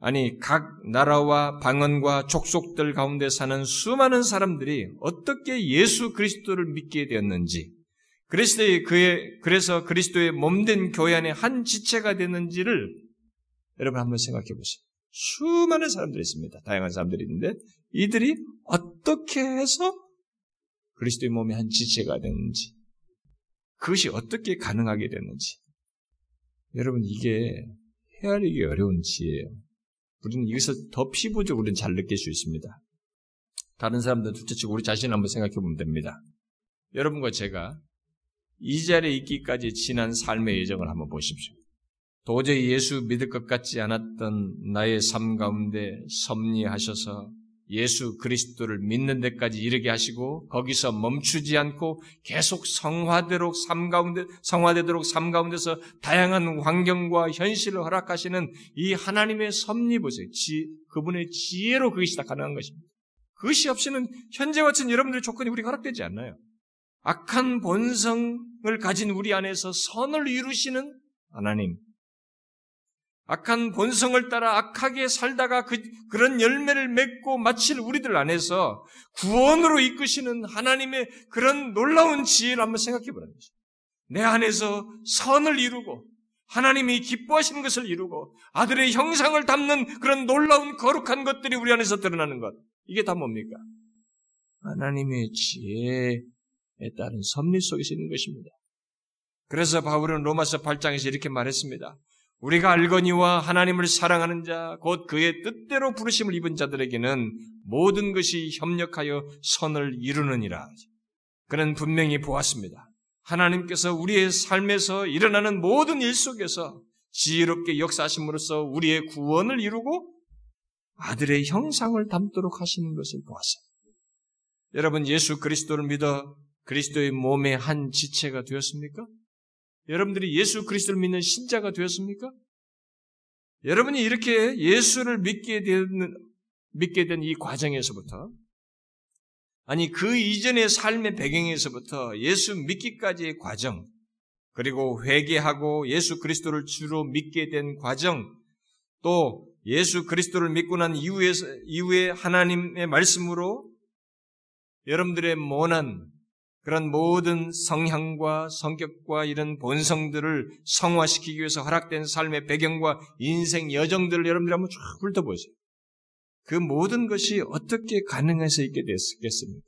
아니 각 나라와 방언과 족속들 가운데 사는 수많은 사람들이 어떻게 예수 그리스도를 믿게 되었는지, 그리스도의 그의 그래서 그리스도의 몸된 교회 안에 한 지체가 됐는지를 여러분 한번 생각해 보세요. 수많은 사람들이 있습니다. 다양한 사람들이 있는데 이들이 어떻게 해서 그리스도의 몸의 한 지체가 됐는지 그것이 어떻게 가능하게 됐는지 여러분 이게 헤아리기 어려운 지혜예요. 우리는 이것을 더 피부적으로 잘 느낄 수 있습니다. 다른 사람들 둘째치고 우리 자신을 한번 생각해 보면 됩니다. 여러분과 제가 이 자리에 있기까지 지난 삶의 예정을 한번 보십시오. 도저히 예수 믿을 것 같지 않았던 나의 삶 가운데 섭리하셔서 예수 그리스도를 믿는 데까지 이르게 하시고 거기서 멈추지 않고 계속 성화되도록 삶 가운데 성화되도록 삶 가운데서 다양한 환경과 현실을 허락하시는 이 하나님의 섭리 보세요. 지, 그분의 지혜로 그것이 다 가능한 것입니다. 그것이 없이는 현재와 같은 여러분들의 조건이 우리가 허락되지 않나요? 악한 본성을 가진 우리 안에서 선을 이루시는 하나님, 악한 본성을 따라 악하게 살다가 그, 그런 열매를 맺고 마칠 우리들 안에서 구원으로 이끄시는 하나님의 그런 놀라운 지혜를 한번 생각해 보라는 거죠. 내 안에서 선을 이루고 하나님이 기뻐하시는 것을 이루고 아들의 형상을 담는 그런 놀라운 거룩한 것들이 우리 안에서 드러나는 것. 이게 다 뭡니까? 하나님의 지혜에 따른 섭리 속에서 있는 것입니다. 그래서 바울은 로마서 8장에서 이렇게 말했습니다. 우리가 알거니와 하나님을 사랑하는 자, 곧 그의 뜻대로 부르심을 입은 자들에게는 모든 것이 협력하여 선을 이루느니라. 그는 분명히 보았습니다. 하나님께서 우리의 삶에서 일어나는 모든 일 속에서 지혜롭게 역사하심으로써 우리의 구원을 이루고 아들의 형상을 담도록 하시는 것을 보았어요. 여러분 예수 그리스도를 믿어 그리스도의 몸의 한 지체가 되었습니까? 여러분들이 예수 그리스도를 믿는 신자가 되었습니까? 여러분이 이렇게 예수를 믿게 되는 믿게 된 이 과정에서부터 아니 그 이전의 삶의 배경에서부터 예수 믿기까지의 과정 그리고 회개하고 예수 그리스도를 주로 믿게 된 과정 또 예수 그리스도를 믿고 난 이후에 이후에 하나님의 말씀으로 여러분들의 모난 그런 모든 성향과 성격과 이런 본성들을 성화시키기 위해서 허락된 삶의 배경과 인생 여정들을 여러분들이 한번 쭉 훑어보세요. 그 모든 것이 어떻게 가능해서 있게 됐겠습니까?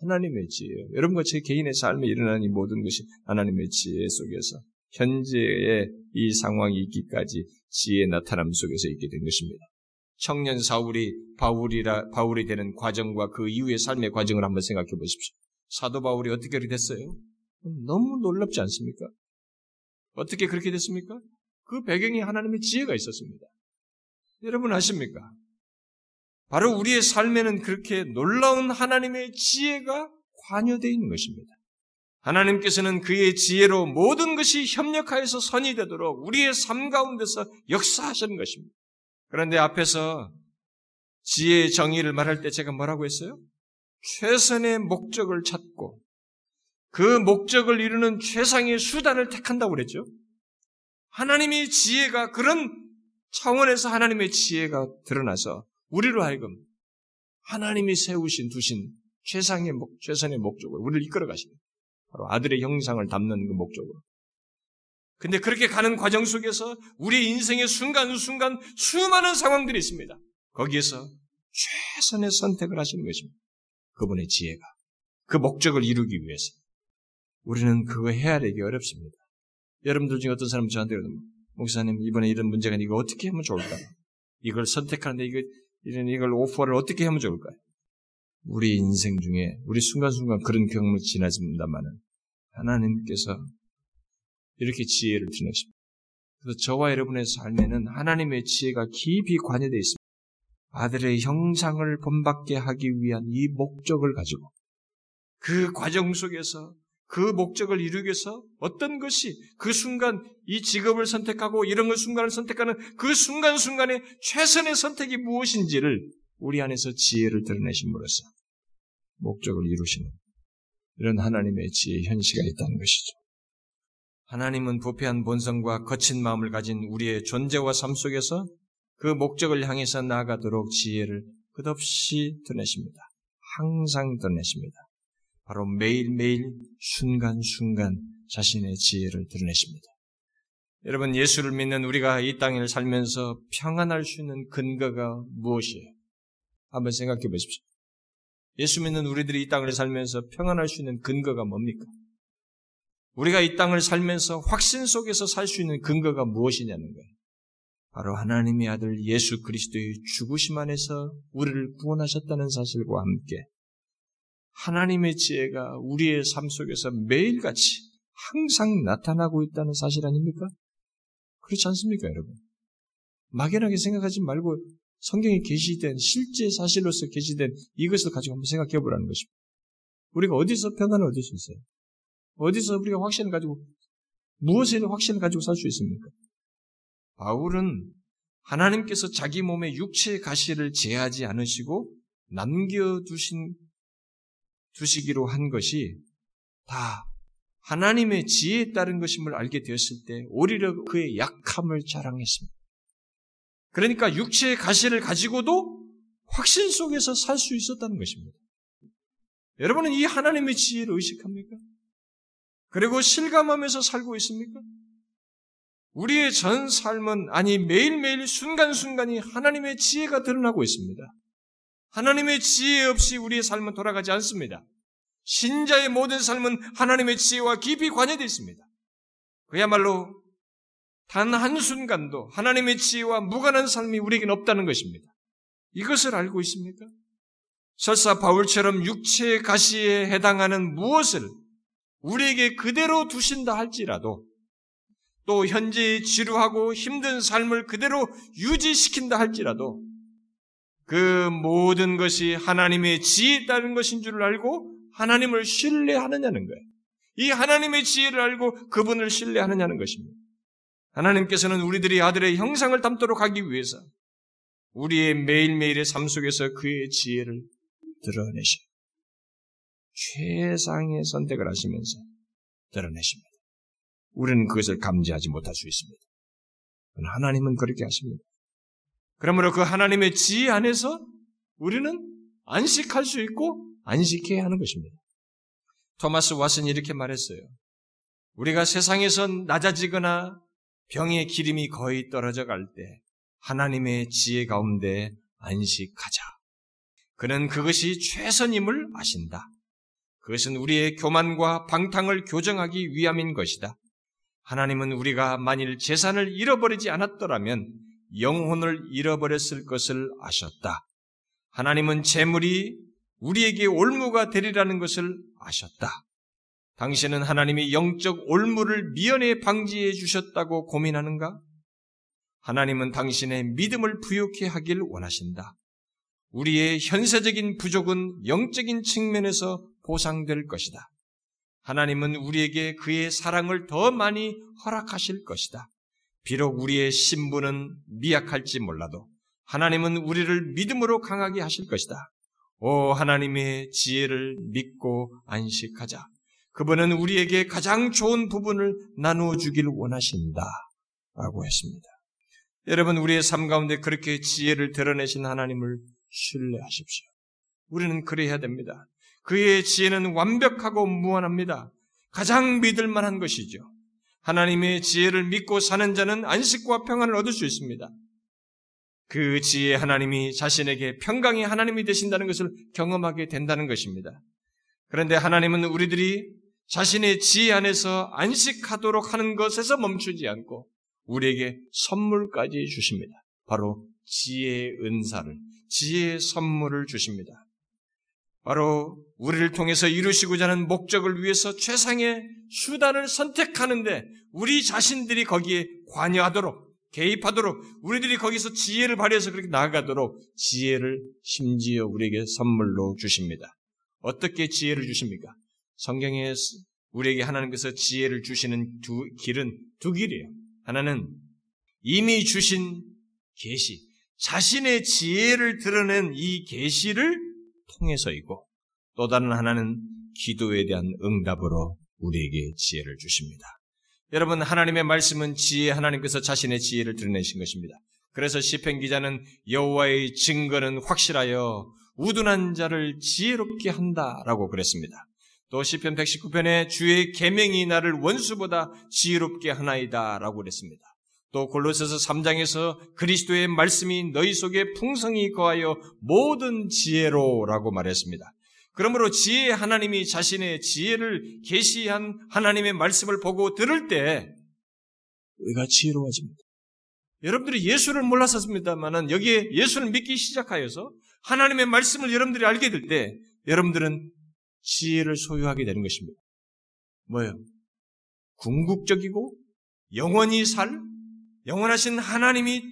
하나님의 지혜. 여러분과 제 개인의 삶에 일어나는 이 모든 것이 하나님의 지혜 속에서 현재의 이 상황이 있기까지 지혜 나타남 속에서 있게 된 것입니다. 청년 사울이 바울이라 바울이 되는 과정과 그 이후의 삶의 과정을 한번 생각해 보십시오. 사도 바울이 어떻게 그렇게 됐어요? 너무 놀랍지 않습니까? 어떻게 그렇게 됐습니까? 그 배경에 하나님의 지혜가 있었습니다. 여러분 아십니까? 바로 우리의 삶에는 그렇게 놀라운 하나님의 지혜가 관여되어 있는 것입니다. 하나님께서는 그의 지혜로 모든 것이 협력하여서 선이 되도록 우리의 삶 가운데서 역사하시는 것입니다. 그런데 앞에서 지혜의 정의를 말할 때 제가 뭐라고 했어요? 최선의 목적을 찾고 그 목적을 이루는 최상의 수단을 택한다고 그랬죠. 하나님의 지혜가 그런 차원에서 하나님의 지혜가 드러나서 우리로 하여금 하나님이 세우신 두신 최상의 목, 최선의 목적으로 우리를 이끌어 가시는 바로 아들의 형상을 담는 그 목적으로. 근데 그렇게 가는 과정 속에서 우리 인생의 순간순간 수많은 상황들이 있습니다. 거기에서 최선의 선택을 하시는 것입니다. 그분의 지혜가. 그 목적을 이루기 위해서. 우리는 그거 되기 어렵습니다. 여러분들 중에 어떤 사람은 저한테 그러면, 목사님, 이번에 이런 문제가 이거 어떻게 하면 좋을까요? 이걸 선택하는데 이거, 이런, 이걸 오퍼를 어떻게 하면 좋을까요? 우리 인생 중에, 우리 순간순간 그런 경험을 지나집니다만은, 하나님께서 이렇게 지혜를 드러내십니다. 그래서 저와 여러분의 삶에는 하나님의 지혜가 깊이 관여되어 있습니다. 아들의 형상을 본받게 하기 위한 이 목적을 가지고 그 과정 속에서 그 목적을 이루기 위해서 어떤 것이 그 순간 이 직업을 선택하고 이런 걸 순간을 선택하는 그 순간순간의 최선의 선택이 무엇인지를 우리 안에서 지혜를 드러내심으로써 목적을 이루시는 이런 하나님의 지혜 현시가 있다는 것이죠. 하나님은 부패한 본성과 거친 마음을 가진 우리의 존재와 삶 속에서 그 목적을 향해서 나아가도록 지혜를 끝없이 드러내십니다. 항상 드러내십니다. 바로 매일매일 순간순간 자신의 지혜를 드러내십니다. 여러분, 예수를 믿는 우리가 이 땅을 살면서 평안할 수 있는 근거가 무엇이에요? 한번 생각해 보십시오. 예수 믿는 우리들이 이 땅을 살면서 평안할 수 있는 근거가 뭡니까? 우리가 이 땅을 살면서 확신 속에서 살 수 있는 근거가 무엇이냐는 거예요. 바로 하나님의 아들 예수 그리스도의 죽으심 안에서 우리를 구원하셨다는 사실과 함께 하나님의 지혜가 우리의 삶 속에서 매일같이 항상 나타나고 있다는 사실 아닙니까? 그렇지 않습니까, 여러분? 막연하게 생각하지 말고 성경에 게시된 실제 사실로서 게시된 이것을 가지고 한번 생각해 보라는 것입니다. 우리가 어디서 평안을 얻을 수 있어요? 어디서 우리가 확신을 가지고 무엇에 확신을 가지고 살 수 있습니까? 바울은 하나님께서 자기 몸에 육체의 가시를 제하지 않으시고 남겨두신 두시기로 한 것이 다 하나님의 지혜에 따른 것임을 알게 되었을 때 오히려 그의 약함을 자랑했습니다. 그러니까 육체의 가시를 가지고도 확신 속에서 살 수 있었다는 것입니다. 여러분은 이 하나님의 지혜를 의식합니까? 그리고 실감하면서 살고 있습니까? 우리의 전 삶은 아니 매일매일 순간순간이 하나님의 지혜가 드러나고 있습니다. 하나님의 지혜 없이 우리의 삶은 돌아가지 않습니다. 신자의 모든 삶은 하나님의 지혜와 깊이 관여되어 있습니다. 그야말로 단 한순간도 하나님의 지혜와 무관한 삶이 우리에겐 없다는 것입니다. 이것을 알고 있습니까? 설사 바울처럼 육체의 가시에 해당하는 무엇을 우리에게 그대로 두신다 할지라도 또 현재 지루하고 힘든 삶을 그대로 유지시킨다 할지라도 그 모든 것이 하나님의 지혜에 따른 것인 줄을 알고 하나님을 신뢰하느냐는 거예요. 이 하나님의 지혜를 알고 그분을 신뢰하느냐는 것입니다. 하나님께서는 우리들이 아들의 형상을 담도록 하기 위해서 우리의 매일매일의 삶 속에서 그의 지혜를 드러내시 최상의 선택을 하시면서 드러내십니다. 우리는 그것을 감지하지 못할 수 있습니다. 하나님은 그렇게 하십니다. 그러므로 그 하나님의 지혜 안에서 우리는 안식할 수 있고 안식해야 하는 것입니다. 토마스 왓슨이 이렇게 말했어요. 우리가 세상에서 낮아지거나 병의 기름이 거의 떨어져 갈 때 하나님의 지혜 가운데 안식하자. 그는 그것이 최선임을 아신다. 그것은 우리의 교만과 방탕을 교정하기 위함인 것이다. 하나님은 우리가 만일 재산을 잃어버리지 않았더라면 영혼을 잃어버렸을 것을 아셨다. 하나님은 재물이 우리에게 올무가 되리라는 것을 아셨다. 당신은 하나님이 영적 올무를 미연에 방지해 주셨다고 고민하는가? 하나님은 당신의 믿음을 부욕해 하길 원하신다. 우리의 현세적인 부족은 영적인 측면에서 보상될 것이다. 하나님은 우리에게 그의 사랑을 더 많이 허락하실 것이다. 비록 우리의 신분은 미약할지 몰라도 하나님은 우리를 믿음으로 강하게 하실 것이다. 오 하나님의 지혜를 믿고 안식하자. 그분은 우리에게 가장 좋은 부분을 나누어 주길 원하신다. 라고 했습니다. 여러분, 우리의 삶 가운데 그렇게 지혜를 드러내신 하나님을 신뢰하십시오. 우리는 그래야 됩니다. 그의 지혜는 완벽하고 무한합니다. 가장 믿을 만한 것이죠. 하나님의 지혜를 믿고 사는 자는 안식과 평안을 얻을 수 있습니다. 그 지혜 하나님이 자신에게 평강의 하나님이 되신다는 것을 경험하게 된다는 것입니다. 그런데 하나님은 우리들이 자신의 지혜 안에서 안식하도록 하는 것에서 멈추지 않고 우리에게 선물까지 주십니다. 바로 지혜의 은사를, 지혜의 선물을 주십니다. 바로 우리를 통해서 이루시고자 하는 목적을 위해서 최상의 수단을 선택하는데 우리 자신들이 거기에 관여하도록 개입하도록 우리들이 거기서 지혜를 발휘해서 그렇게 나아가도록 지혜를 심지어 우리에게 선물로 주십니다. 어떻게 지혜를 주십니까? 성경에 우리에게 하나님께서 지혜를 주시는 두 길은 두 길이에요. 하나는 이미 주신 계시, 자신의 지혜를 드러낸 이 계시를 통해서이고 또 다른 하나는 기도에 대한 응답으로 우리에게 지혜를 주십니다. 여러분 하나님의 말씀은 지혜 하나님께서 자신의 지혜를 드러내신 것입니다. 그래서 시편 기자는 여호와의 증거는 확실하여 우둔한 자를 지혜롭게 한다라고 그랬습니다. 또 시편 119편에 주의 계명이 나를 원수보다 지혜롭게 하나이다라고 그랬습니다. 또 골로새서 3장에서 그리스도의 말씀이 너희 속에 풍성히 거하여 모든 지혜로라고 말했습니다. 그러므로 지혜 하나님이 자신의 지혜를 계시한 하나님의 말씀을 보고 들을 때 우리가 지혜로워집니다. 여러분들이 예수를 몰랐었습니다만은 여기에 예수를 믿기 시작하여서 하나님의 말씀을 여러분들이 알게 될 때 여러분들은 지혜를 소유하게 되는 것입니다. 뭐예요? 궁극적이고 영원히 살 영원하신 하나님이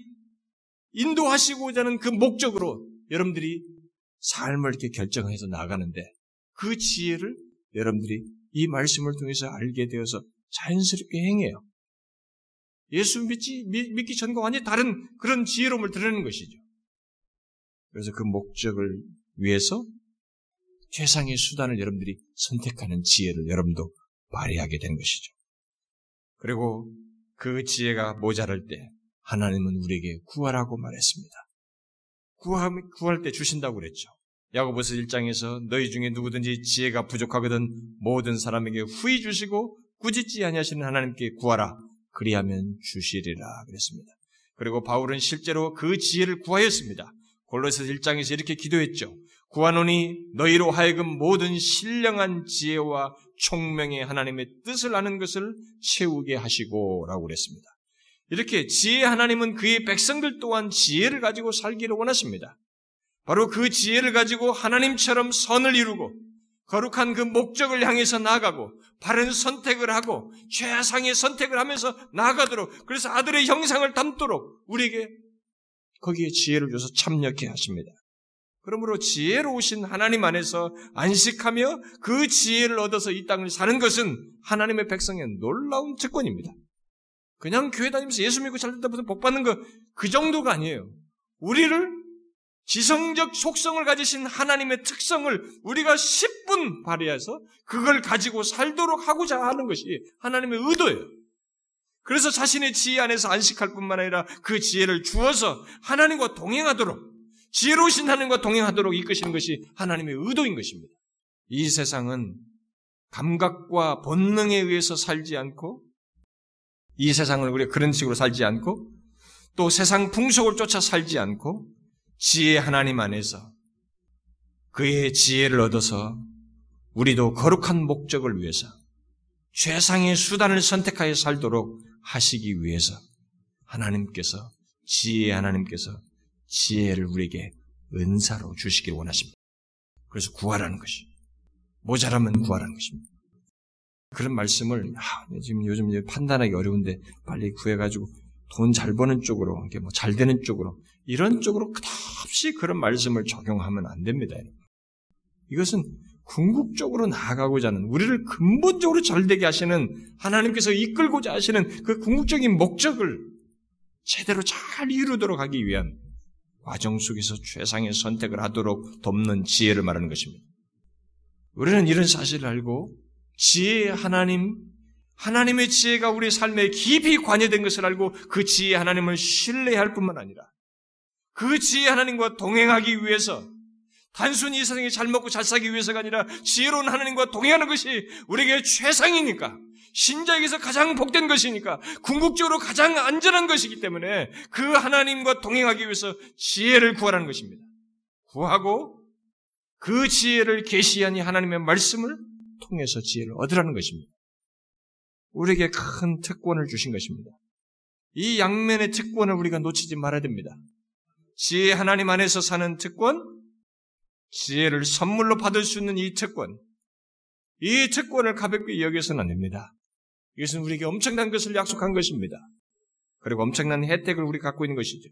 인도하시고자 하는 그 목적으로 여러분들이 삶을 이렇게 결정해서 나가는데 그 지혜를 여러분들이 이 말씀을 통해서 알게 되어서 자연스럽게 행해요. 예수 믿지, 믿, 기 전과 완전히 다른 그런 지혜로움을 드러내는 것이죠. 그래서 그 목적을 위해서 최상의 수단을 여러분들이 선택하는 지혜를 여러분도 발휘하게 된 것이죠. 그리고 그 지혜가 모자랄 때 하나님은 우리에게 구하라고 말했습니다. 구할 때 주신다고 그랬죠. 야고보서 1장에서 너희 중에 누구든지 지혜가 부족하거든 모든 사람에게 후히 주시고 꾸짖지 아니하시는 하나님께 구하라 그리하면 주시리라 그랬습니다. 그리고 바울은 실제로 그 지혜를 구하였습니다. 골로새 1장에서 이렇게 기도했죠. 구하노니 너희로 하여금 모든 신령한 지혜와 총명의 하나님의 뜻을 아는 것을 채우게 하시고라고 그랬습니다. 이렇게 지혜 하나님은 그의 백성들 또한 지혜를 가지고 살기를 원하십니다. 바로 그 지혜를 가지고 하나님처럼 선을 이루고 거룩한 그 목적을 향해서 나아가고 바른 선택을 하고 최상의 선택을 하면서 나아가도록 그래서 아들의 형상을 담도록 우리에게 거기에 지혜를 줘서 참여케 하십니다. 그러므로 지혜로우신 하나님 안에서 안식하며 그 지혜를 얻어서 이 땅을 사는 것은 하나님의 백성의 놀라운 특권입니다. 그냥 교회 다니면서 예수 믿고 잘 됐다 무슨 복 받는 거 그 정도가 아니에요. 우리를 지성적 속성을 가지신 하나님의 특성을 우리가 10분 발휘해서 그걸 가지고 살도록 하고자 하는 것이 하나님의 의도예요. 그래서 자신의 지혜 안에서 안식할 뿐만 아니라 그 지혜를 주어서 하나님과 동행하도록 지혜로우신 하나님과 동행하도록 이끄시는 것이 하나님의 의도인 것입니다. 이 세상은 감각과 본능에 의해서 살지 않고 이 세상을 우리가 그런 식으로 살지 않고 또 세상 풍속을 쫓아 살지 않고 지혜 하나님 안에서 그의 지혜를 얻어서 우리도 거룩한 목적을 위해서 최상의 수단을 선택하여 살도록 하시기 위해서 하나님께서 지혜 하나님께서 지혜를 우리에게 은사로 주시길 원하십니다. 그래서 구하라는 것이 모자라면 구하라는 것입니다. 그런 말씀을 아, 지금 요즘 판단하기 어려운데 빨리 구해가지고 돈 잘 버는 쪽으로 이렇게 뭐 잘 되는 쪽으로 이런 쪽으로 끝없이 그런 말씀을 적용하면 안 됩니다. 이것은 궁극적으로 나아가고자 하는 우리를 근본적으로 잘되게 하시는 하나님께서 이끌고자 하시는 그 궁극적인 목적을 제대로 잘 이루도록 하기 위한 과정 속에서 최상의 선택을 하도록 돕는 지혜를 말하는 것입니다. 우리는 이런 사실을 알고 지혜의 하나님, 하나님의 지혜가 우리 삶에 깊이 관여된 것을 알고 그 지혜 하나님을 신뢰할 뿐만 아니라 그 지혜 하나님과 동행하기 위해서 단순히 이 세상에 잘 먹고 잘 살기 위해서가 아니라 지혜로운 하나님과 동행하는 것이 우리에게 최상이니까 신자에게서 가장 복된 것이니까 궁극적으로 가장 안전한 것이기 때문에 그 하나님과 동행하기 위해서 지혜를 구하라는 것입니다. 구하고 그 지혜를 계시하니 하나님의 말씀을 통해서 지혜를 얻으라는 것입니다. 우리에게 큰 특권을 주신 것입니다. 이 양면의 특권을 우리가 놓치지 말아야 됩니다. 지혜 하나님 안에서 사는 특권, 지혜를 선물로 받을 수 있는 이 특권, 이 특권을 가볍게 여겨서는 안 됩니다. 이것은 우리에게 엄청난 것을 약속한 것입니다. 그리고 엄청난 혜택을 우리 갖고 있는 것이죠.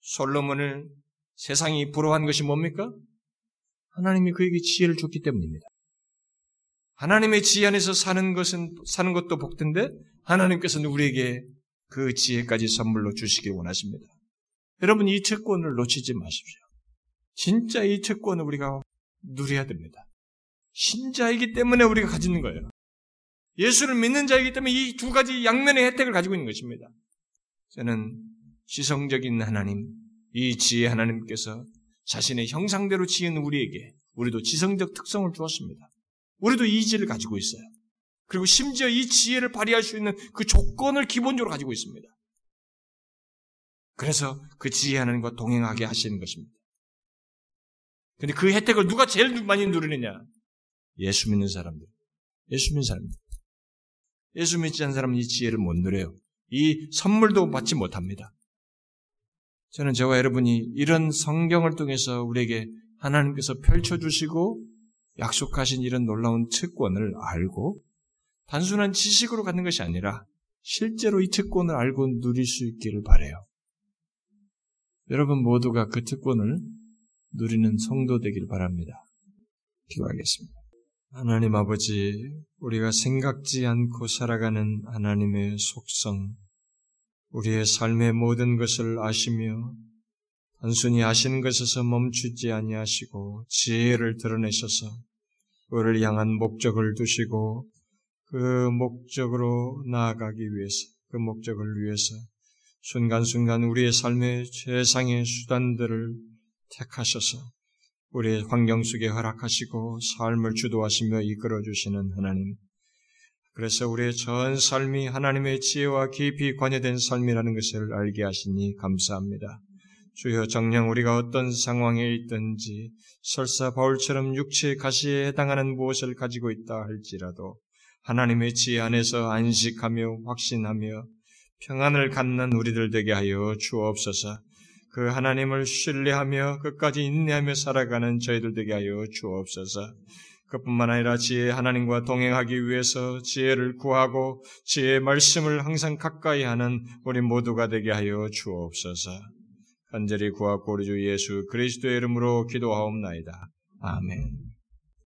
솔로몬을 세상이 부러워한 것이 뭡니까? 하나님이 그에게 지혜를 줬기 때문입니다. 하나님의 지혜 안에서 사는 것은 사는 것도 복된데 하나님께서는 우리에게 그 지혜까지 선물로 주시기 원하십니다. 여러분 이 특권을 놓치지 마십시오. 진짜 이 특권을 우리가 누려야 됩니다. 신자이기 때문에 우리가 가지는 거예요. 예수를 믿는 자이기 때문에 이 두 가지 양면의 혜택을 가지고 있는 것입니다. 저는 지성적인 하나님, 이 지혜 하나님께서 자신의 형상대로 지은 우리에게 우리도 지성적 특성을 주었습니다. 우리도 이지를 가지고 있어요. 그리고 심지어 이 지혜를 발휘할 수 있는 그 조건을 기본적으로 가지고 있습니다. 그래서 그 지혜 하나님과 동행하게 하시는 것입니다. 근데 그 혜택을 누가 제일 많이 누리느냐? 예수 믿는 사람들. 예수 믿는 사람들. 예수 믿지 않는 사람은 이 지혜를 못 누려요. 이 선물도 받지 못합니다. 저는 저와 여러분이 이런 성경을 통해서 우리에게 하나님께서 펼쳐주시고 약속하신 이런 놀라운 특권을 알고 단순한 지식으로 갖는 것이 아니라 실제로 이 특권을 알고 누릴 수 있기를 바래요. 여러분 모두가 그 특권을 누리는 성도 되길 바랍니다. 기도하겠습니다. 하나님 아버지, 우리가 생각지 않고 살아가는 하나님의 속성, 우리의 삶의 모든 것을 아시며 단순히 아시는 것에서 멈추지 아니하시고 지혜를 드러내셔서 우리를 향한 목적을 두시고 그 목적으로 나아가기 위해서 그 목적을 위해서 순간순간 우리의 삶의 최상의 수단들을 택하셔서 우리의 환경 속에 허락하시고 삶을 주도하시며 이끌어 주시는 하나님. 그래서 우리의 전 삶이 하나님의 지혜와 깊이 관여된 삶이라는 것을 알게 하시니 감사합니다. 주여 정녕 우리가 어떤 상황에 있든지 설사 바울처럼 육체의 가시에 해당하는 무엇을 가지고 있다 할지라도 하나님의 지혜 안에서 안식하며 확신하며 평안을 갖는 우리들 되게 하여 주옵소서. 그 하나님을 신뢰하며 끝까지 인내하며 살아가는 저희들 되게 하여 주옵소서. 그뿐만 아니라 지혜 하나님과 동행하기 위해서 지혜를 구하고 지혜의 말씀을 항상 가까이 하는 우리 모두가 되게 하여 주옵소서. 간절히 구하고 우리 주 예수 그리스도의 이름으로 기도하옵나이다. 아멘.